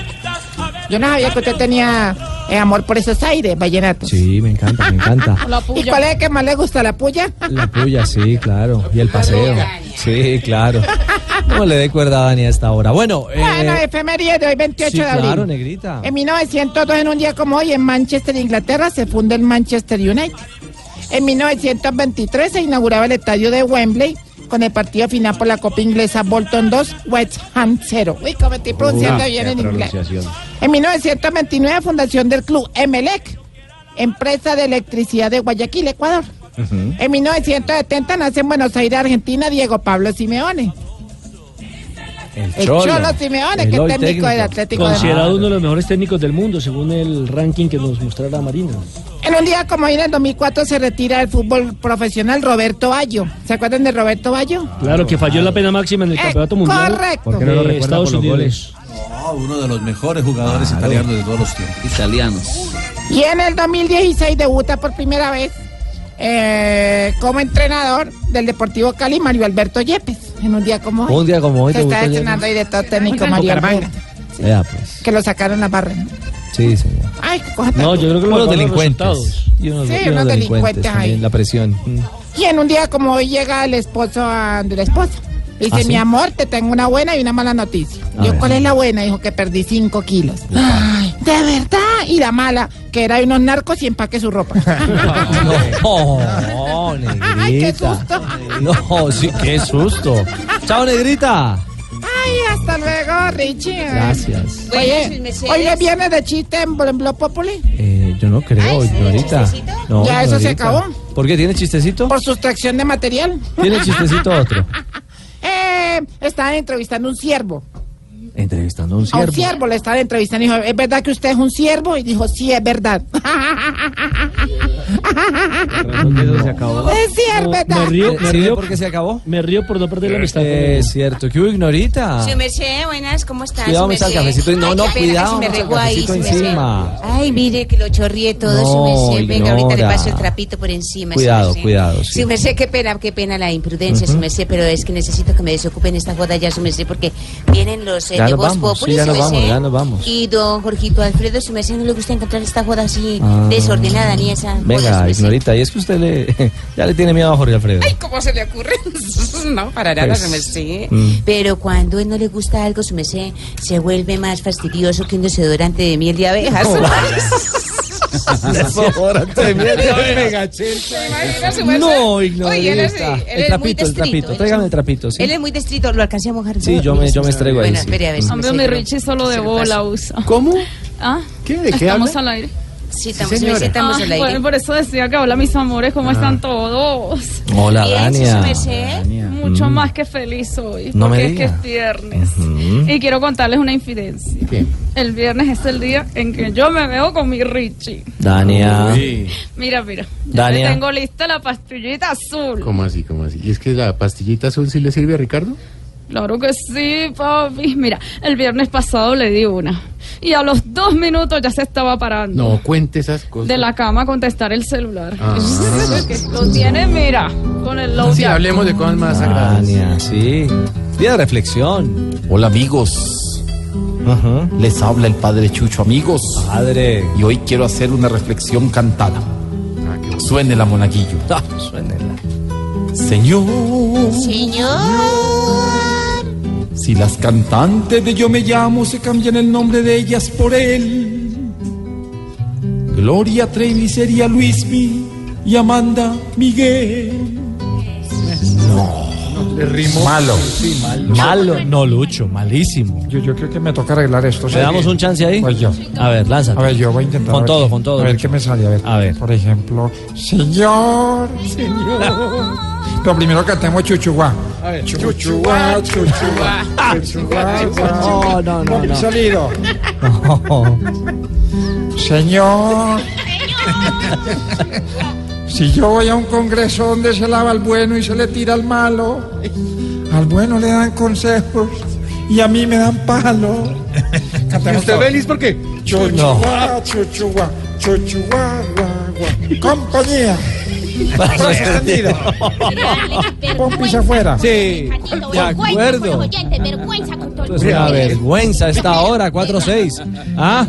Speaker 37: Yo no sabía que usted tenía eh, amor por esos aires, vallenatos.
Speaker 9: Sí, me encanta, me encanta.
Speaker 37: ¿Y cuál es el que más le gusta, la puya?
Speaker 9: La puya, sí, claro. Y el paseo. Sí, claro. No le dé cuerda a Dani a esta hora. Bueno,
Speaker 37: Bueno,
Speaker 9: eh,
Speaker 37: efeméride de hoy, 28
Speaker 9: sí,
Speaker 37: de abril.
Speaker 9: claro, negrita.
Speaker 37: En 1902, en un día como hoy, en Manchester, Inglaterra, se funda el Manchester United. En 1923 se inauguraba el estadio de Wembley con el partido final por la Copa Inglesa Bolton 2, West Ham 0. Uy, como estoy pronunciando bien en inglés. En 1929, fundación del club Emelec, empresa de electricidad de Guayaquil, Ecuador. En 1970 nace en Buenos Aires, Argentina, Diego Pablo Simeone. El Cholo Simeone, que es técnico del Atlético de
Speaker 7: Considerado uno de los mejores técnicos del mundo, según el ranking que nos mostrará Marina.
Speaker 37: En un día como hoy, en el 2004, se retira del fútbol profesional Roberto Bayo. ¿Se acuerdan de Roberto Bayo?
Speaker 7: Claro, que falló la pena máxima en el campeonato mundial.
Speaker 37: correcto.
Speaker 7: ¿Por qué no lo recuerda Estados
Speaker 11: por los
Speaker 7: Unidos.
Speaker 11: No, uno de los mejores jugadores italianos de todos los tiempos. Italianos.
Speaker 37: Y en el 2016 debuta por primera vez eh, como entrenador del Deportivo Cali, Mario Alberto Yepes. En un día como hoy.
Speaker 9: Un día como hoy
Speaker 37: Se está estrenando director técnico. Alberto.
Speaker 9: Vea, pues.
Speaker 37: Que lo sacaron a barra.
Speaker 9: Sí, señor.
Speaker 37: Ay, cosa
Speaker 7: No, yo creo que
Speaker 9: Unos
Speaker 7: los
Speaker 9: delincuentes.
Speaker 7: resultados.
Speaker 9: Y unos,
Speaker 37: Sí,
Speaker 9: y unos
Speaker 37: unos
Speaker 9: delincuentes
Speaker 37: ahí.
Speaker 9: La presión.
Speaker 37: Y en un día como hoy llega el esposo a- de la esposa. Dice,
Speaker 9: ¿Ah, sí?
Speaker 37: mi amor, te tengo una buena y una mala noticia.
Speaker 9: A
Speaker 37: Yo,
Speaker 9: ver.
Speaker 37: ¿cuál es la buena? Dijo que perdí 5 kilos. Ay, de verdad. Y la mala, que era de unos narcos y empaque su ropa.
Speaker 9: No, negrita.
Speaker 37: Ay, qué susto.
Speaker 9: No, sí, qué susto. Chao, negrita.
Speaker 37: Ay, hasta luego, Richie.
Speaker 9: Gracias.
Speaker 37: Oye, hoy es viernes de chiste en Blo- en Blog Populi.
Speaker 9: Eh, yo no creo, ignorita. No,
Speaker 37: Ya eso se acabó.
Speaker 9: ¿Por qué? ¿Tiene chistecito?
Speaker 37: Por sustracción de material.
Speaker 9: ¿Tiene chistecito otro?
Speaker 37: Eh, estaban entrevistando a un siervo.
Speaker 9: Entrevistando a un
Speaker 37: A un
Speaker 9: siervo.
Speaker 37: siervo le estaban entrevistando y dijo, ¿es verdad que usted es un siervo? Y dijo, sí, es verdad.
Speaker 9: se acabó.
Speaker 37: Es cierto, ¿verdad?
Speaker 7: Me río, me
Speaker 9: ¿Sí
Speaker 7: río
Speaker 9: por qué se acabó?
Speaker 7: Me río por no perder la amistad.
Speaker 9: Es cierto. ¿Qué hubo, ignorita?
Speaker 38: Su merced, buenas, ¿cómo estás?
Speaker 9: Cuidado, me
Speaker 38: merced?
Speaker 9: cafecito. No,
Speaker 38: Ay,
Speaker 9: no, cuidado,
Speaker 38: me
Speaker 9: me
Speaker 38: regó ahí,
Speaker 9: encima.
Speaker 38: Ay, mire que lo chorrié todo,
Speaker 9: No,
Speaker 38: su. Venga, ahorita le paso el trapito por encima.
Speaker 9: Cuidado, cuidado, sí.
Speaker 38: Su merced, qué pena, qué pena la imprudencia, su merced, pero es que necesito que me desocupen esta joda ya, su merced, porque vienen los eh,
Speaker 9: Ya
Speaker 38: de Voz
Speaker 9: vamos,
Speaker 38: Populi,
Speaker 9: sí, ya nos vamos, ya nos vamos.
Speaker 38: Y don Jorgito Alfredo, su merced, no le gusta encontrar esta joda así
Speaker 9: Ah.
Speaker 38: desordenada ni esa
Speaker 9: Venga, ignorita. Y es que usted le, ya le tiene miedo a Jorge Alfredo.
Speaker 38: Ay, ¿cómo se le ocurre? no, para nada,
Speaker 9: Pues,
Speaker 38: su merced.
Speaker 9: mm.
Speaker 38: Pero cuando él no le gusta algo, su merced, se vuelve más fastidioso que un desodorante de miel de abejas.
Speaker 9: Desodorante de miel de abejas. No, ignorita.
Speaker 38: Oye, él es- él
Speaker 9: el trapito, el trapito.
Speaker 38: él
Speaker 9: Tráigame
Speaker 38: es-
Speaker 9: el trapito, sí.
Speaker 38: Él es muy destrito, lo alcancé a mojar.
Speaker 9: Sí, yo me, yo me estrego ahí.
Speaker 38: Bueno,
Speaker 9: sí.
Speaker 38: espere a ver si me
Speaker 39: Hombre, mi. Richie solo de
Speaker 38: Se
Speaker 39: bola usa.
Speaker 11: ¿Cómo?
Speaker 39: ¿Ah?
Speaker 11: ¿Qué? ¿De qué
Speaker 39: Estamos
Speaker 11: habla?
Speaker 39: al aire.
Speaker 38: Sí, estamos, sí, estamos
Speaker 39: Ah,
Speaker 38: aire.
Speaker 39: por eso decía que hola mis amores, ¿cómo
Speaker 9: Ah.
Speaker 39: están todos?
Speaker 9: Hola,
Speaker 38: Bien,
Speaker 9: Dania.
Speaker 39: Mucho
Speaker 9: Mm.
Speaker 39: más que feliz hoy,
Speaker 9: No me
Speaker 39: porque es que es viernes. Y quiero contarles una infidencia. El viernes es el día en que yo me veo con mi Richie.
Speaker 9: Dania.
Speaker 39: Mira, mira, ya
Speaker 9: Dania.
Speaker 39: tengo lista la pastillita azul.
Speaker 40: ¿Cómo así, cómo así? ¿Y es que la pastillita azul sí le sirve a Ricardo?
Speaker 39: Claro que sí, papi. Mira, el viernes pasado le di una. Y a los dos minutos ya se estaba parando.
Speaker 40: No, cuente esas cosas.
Speaker 39: De la cama a contestar el celular.
Speaker 40: Ah.
Speaker 39: Que lo tiene, mira, con el low
Speaker 40: Sí, hablemos de cosas más agradables.
Speaker 9: Dania, sí. Día de reflexión.
Speaker 41: Hola amigos, les habla el padre Chucho amigos.
Speaker 9: Padre.
Speaker 41: Y hoy quiero hacer una reflexión cantada. Suene la monaguillo.
Speaker 9: Ah, suénela.
Speaker 41: Señor,
Speaker 38: Señor.
Speaker 41: Si las cantantes de Yo me llamo se cambian el nombre de ellas por él. Gloria Trevi sería Luismi y Amanda Miguel.
Speaker 30: Le rimó.
Speaker 41: Malo.
Speaker 30: Sí, malo.
Speaker 9: Malo, no, Lucho, malísimo.
Speaker 30: Yo, yo creo que me toca arreglar esto.
Speaker 9: ¿Le damos un chance ahí?
Speaker 30: Pues yo.
Speaker 9: A ver, lánzate.
Speaker 30: A ver, yo voy a intentar.
Speaker 9: Con
Speaker 30: a
Speaker 9: todo, con todo,
Speaker 30: A ver
Speaker 9: Lucho.
Speaker 30: qué me sale. A ver.
Speaker 9: A ver.
Speaker 30: Por ejemplo, señor, señor. Lo primero que cantemos chuchuá. Chuchuá, chuchuá, chuchuá.
Speaker 9: No, no, no, no.
Speaker 30: salido. Señor. Si yo voy a un congreso donde se lava al bueno y se le tira al malo, al bueno le dan consejos y a mí me dan palo. Cantemos
Speaker 40: usted feliz por qué?
Speaker 30: Chuchuá, chuchuá, chuchuá, guá. Compañía. Extendido. pompis afuera.
Speaker 9: Sí, de acuerdo. Es una vergüenza esta hora, 4-6. ¿Ah?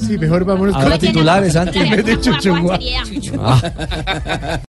Speaker 42: Sí, mejor vámonos
Speaker 9: Ahora titulares, Santi.
Speaker 42: En vez de chuchungua.
Speaker 9: Ah.